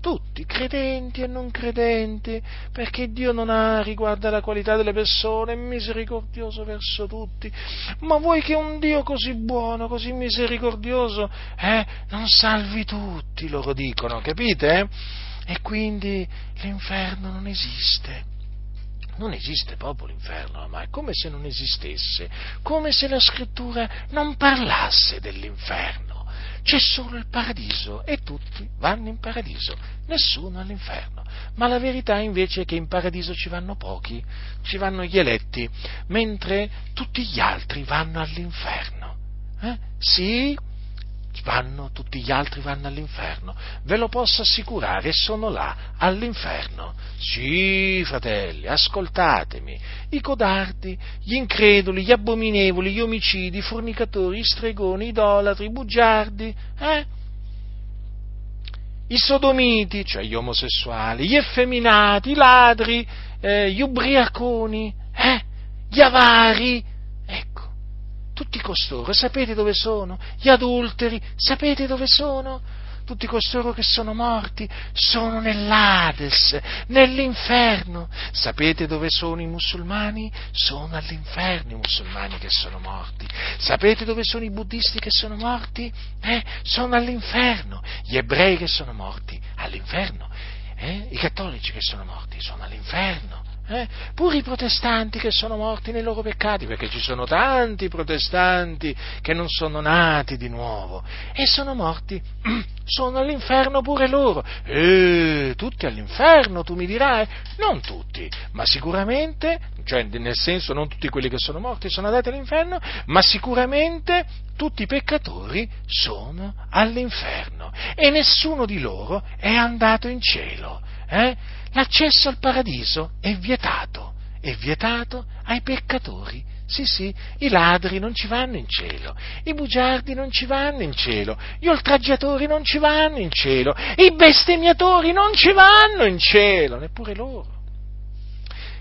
tutti, credenti e non credenti, perché Dio non ha riguardo alla qualità delle persone, è misericordioso verso tutti. Ma vuoi che un Dio così buono, così misericordioso, eh, non salvi tutti, loro dicono, capite? E quindi l'inferno non esiste non esiste proprio l'inferno, ma è come se non esistesse, come se la scrittura non parlasse dell'inferno c'è solo il paradiso e tutti vanno in paradiso, nessuno all'inferno. Ma la verità invece è che in paradiso ci vanno pochi, ci vanno gli eletti, mentre tutti gli altri vanno all'inferno. Eh? Sì, vanno, tutti gli altri vanno all'inferno. Ve lo posso assicurare, sono là, all'inferno. Sì, fratelli, ascoltatemi. I codardi, gli increduli, gli abominevoli, gli omicidi, i fornicatori, i stregoni, i idolatri, i bugiardi, eh? i sodomiti, cioè gli omosessuali, gli effeminati, i ladri, eh, gli ubriaconi, eh? gli avari, tutti costoro, sapete dove sono? Gli adulteri, sapete dove sono? Tutti costoro che sono morti sono nell'Ades, nell'inferno. Sapete dove sono i musulmani? Sono all'inferno i musulmani che sono morti. Sapete dove sono i buddisti che sono morti? Eh? Sono all'inferno. Gli ebrei che sono morti? All'inferno. Eh? I cattolici che sono morti? Sono all'inferno eh? pure i protestanti che sono morti nei loro peccati, perché ci sono tanti protestanti che non sono nati di nuovo e sono morti, sono all'inferno pure loro. E tutti all'inferno, tu mi dirai? Non tutti, ma sicuramente, cioè nel senso non tutti quelli che sono morti sono andati all'inferno, ma sicuramente tutti i peccatori sono all'inferno e nessuno di loro è andato in cielo. Eh? L'accesso al paradiso è vietato, è vietato ai peccatori. Sì, sì, i ladri non ci vanno in cielo, i bugiardi non ci vanno in cielo, gli oltraggiatori non ci vanno in cielo, i bestemmiatori non ci vanno in cielo, neppure loro.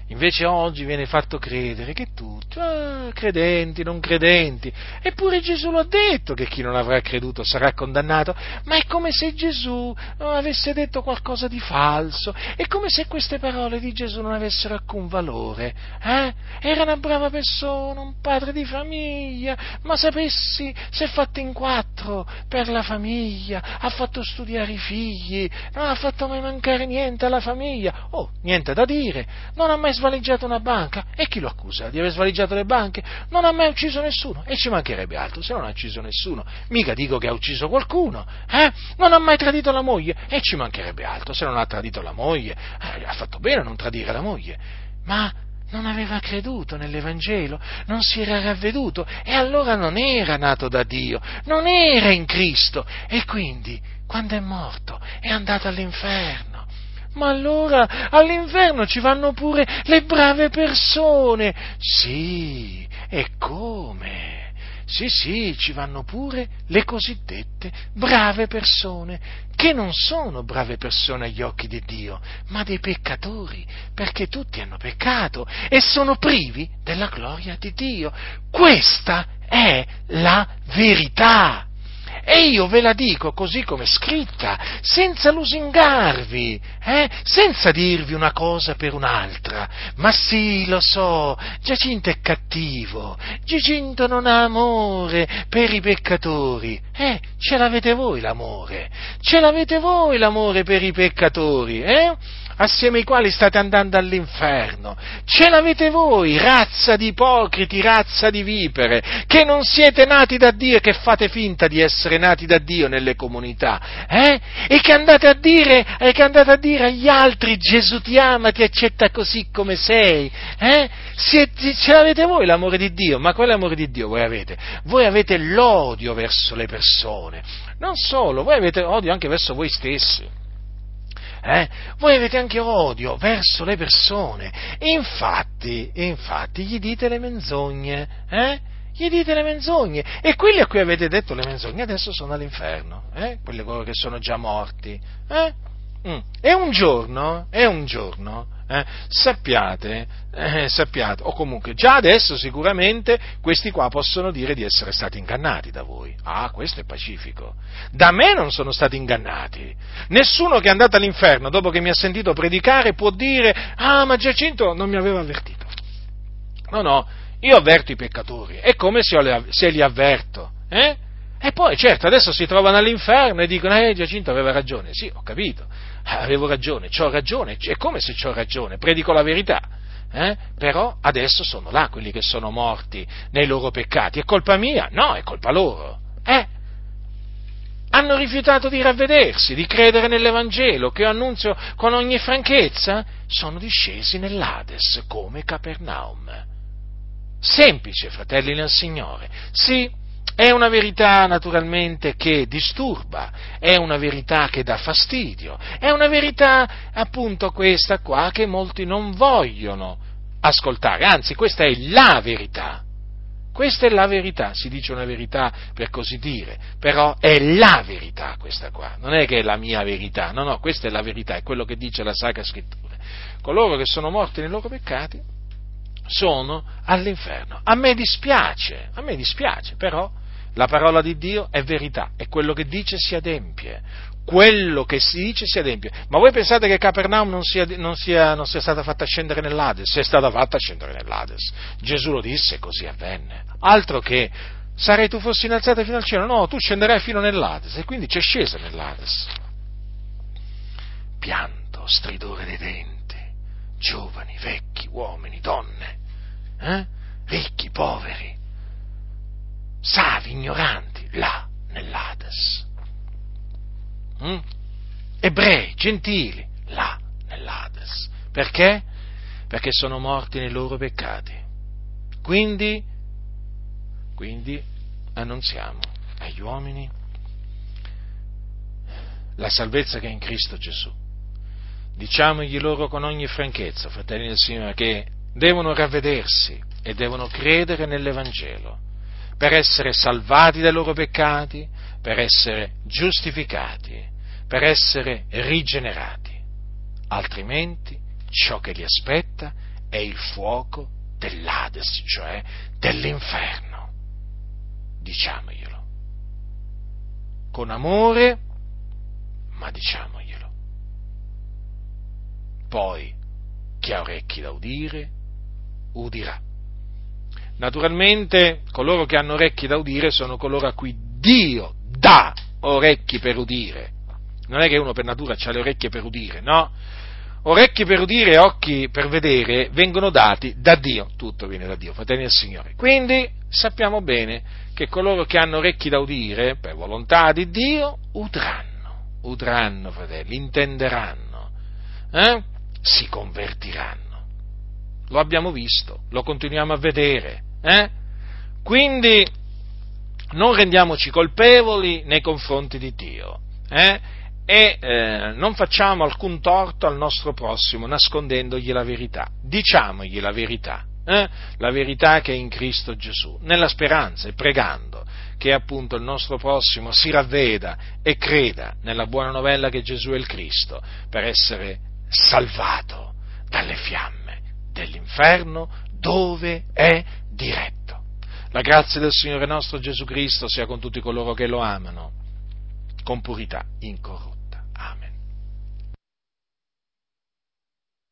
Invece oggi viene fatto credere che tutti, ah, credenti, non credenti, eppure Gesù l'ha detto che chi non avrà creduto sarà condannato, ma è come se Gesù avesse detto qualcosa di falso, è come se queste parole di Gesù non avessero alcun valore. Eh? Era una brava persona, un padre di famiglia, ma sapessi, si è fatto in quattro per la famiglia, ha fatto studiare i figli, non ha fatto mai mancare niente alla famiglia, oh, niente da dire, non ha mai svaligiato una banca. E chi lo accusa di aver svaligiato le banche? Non ha mai ucciso nessuno. E ci mancherebbe altro se non ha ucciso nessuno. Mica dico che ha ucciso qualcuno. Eh? Non ha mai tradito la moglie. E ci mancherebbe altro se non ha tradito la moglie. Eh, ha fatto bene a non tradire la moglie. Ma non aveva creduto nell'Evangelo, non si era ravveduto e allora non era nato da Dio, non era in Cristo e quindi quando è morto è andato all'inferno. Ma allora all'inferno ci vanno pure le brave persone. Sì, e come? Sì, sì, ci vanno pure le cosiddette brave persone, che non sono brave persone agli occhi di Dio, ma dei peccatori, perché tutti hanno peccato e sono privi della gloria di Dio. Questa è la verità. E io ve la dico così come scritta, senza lusingarvi, eh? senza dirvi una cosa per un'altra. Ma sì, lo so, Giacinto è cattivo, Giacinto non ha amore per i peccatori. Eh, ce l'avete voi l'amore, ce l'avete voi l'amore per i peccatori, eh? Assieme ai quali state andando all'inferno. Ce l'avete voi, razza di ipocriti, razza di vipere, che non siete nati da Dio e che fate finta di essere nati da Dio nelle comunità, eh? E che andate a dire, e che andate a dire agli altri Gesù ti ama, ti accetta così come sei, eh? Siete, ce l'avete voi l'amore di Dio, ma quell'amore di Dio voi avete? Voi avete l'odio verso le persone. Non solo, voi avete odio anche verso voi stessi eh? voi avete anche odio verso le persone. Infatti, infatti, gli dite le menzogne, eh? Gli dite le menzogne. E quelli a cui avete detto le menzogne adesso sono all'inferno, eh? Quelli che sono già morti, eh? Mm. E un giorno, e un giorno, eh, sappiate, eh, sappiate, o comunque già adesso sicuramente questi qua possono dire di essere stati ingannati da voi. Ah, questo è pacifico. Da me non sono stati ingannati. Nessuno che è andato all'inferno dopo che mi ha sentito predicare può dire, ah, ma Giacinto non mi aveva avvertito. No, no, io avverto i peccatori, è come se, li avverto. Eh? E poi, certo, adesso si trovano all'inferno e dicono, eh, Giacinto aveva ragione. Sì, ho capito, avevo ragione, ho ragione, è come se ho ragione, predico la verità. Eh? Però adesso sono là quelli che sono morti nei loro peccati. È colpa mia? No, è colpa loro. Eh? Hanno rifiutato di ravvedersi, di credere nell'Evangelo che io annunzio con ogni franchezza? Sono discesi nell'Ades come Capernaum. Semplice, fratelli nel Signore. Sì, è una verità naturalmente che disturba, è una verità che dà fastidio, è una verità appunto questa qua che molti non vogliono ascoltare, anzi questa è la verità. Questa è la verità, si dice una verità per così dire, però è la verità questa qua, non è che è la mia verità, no, no, questa è la verità, è quello che dice la Sacra Scrittura. Coloro che sono morti nei loro peccati sono all'inferno. A me dispiace, a me dispiace, però la parola di Dio è verità e quello che dice si adempie. Quello che si dice si adempie. Ma voi pensate che Capernaum non sia, non sia, non sia stata fatta scendere nell'Ades? È stata fatta scendere nell'Ades. Gesù lo disse e così avvenne. Altro che sarei tu fossi innalzata fino al cielo. No, tu scenderai fino nell'Ades e quindi c'è scesa nell'Ades. Pianto, stridore dei denti, giovani, vecchi, uomini, donne, eh? ricchi, poveri, savi, ignoranti, là nell'Ades. Mm? Ebrei, gentili, là nell'Ades. Perché? Perché sono morti nei loro peccati. Quindi, quindi annunziamo agli uomini la salvezza che è in Cristo Gesù. Diciamogli loro con ogni franchezza, fratelli del Signore, che devono ravvedersi e devono credere nell'Evangelo per essere salvati dai loro peccati, per essere giustificati, per essere rigenerati. Altrimenti ciò che li aspetta è il fuoco dell'Ades, cioè dell'inferno. Diciamoglielo. Con amore, ma diciamoglielo. Poi, chi ha orecchi da udire, udirà. Naturalmente coloro che hanno orecchi da udire sono coloro a cui Dio dà orecchi per udire. Non è che uno per natura ha le orecchie per udire, no? Orecchi per udire e occhi per vedere vengono dati da Dio, tutto viene da Dio, fratelli del Signore. Quindi sappiamo bene che coloro che hanno orecchi da udire, per volontà di Dio, udranno, udranno, fratelli, intenderanno, eh? Si convertiranno. Lo abbiamo visto, lo continuiamo a vedere. Eh? Quindi non rendiamoci colpevoli nei confronti di Dio eh? e eh, non facciamo alcun torto al nostro prossimo nascondendogli la verità. Diciamogli la verità, eh? la verità che è in Cristo Gesù, nella speranza e pregando che appunto il nostro prossimo si ravveda e creda nella buona novella che Gesù è il Cristo per essere salvato dalle fiamme dell'inferno dove è diretto. La grazia del Signore nostro Gesù Cristo sia con tutti coloro che lo amano, con purità incorrotta.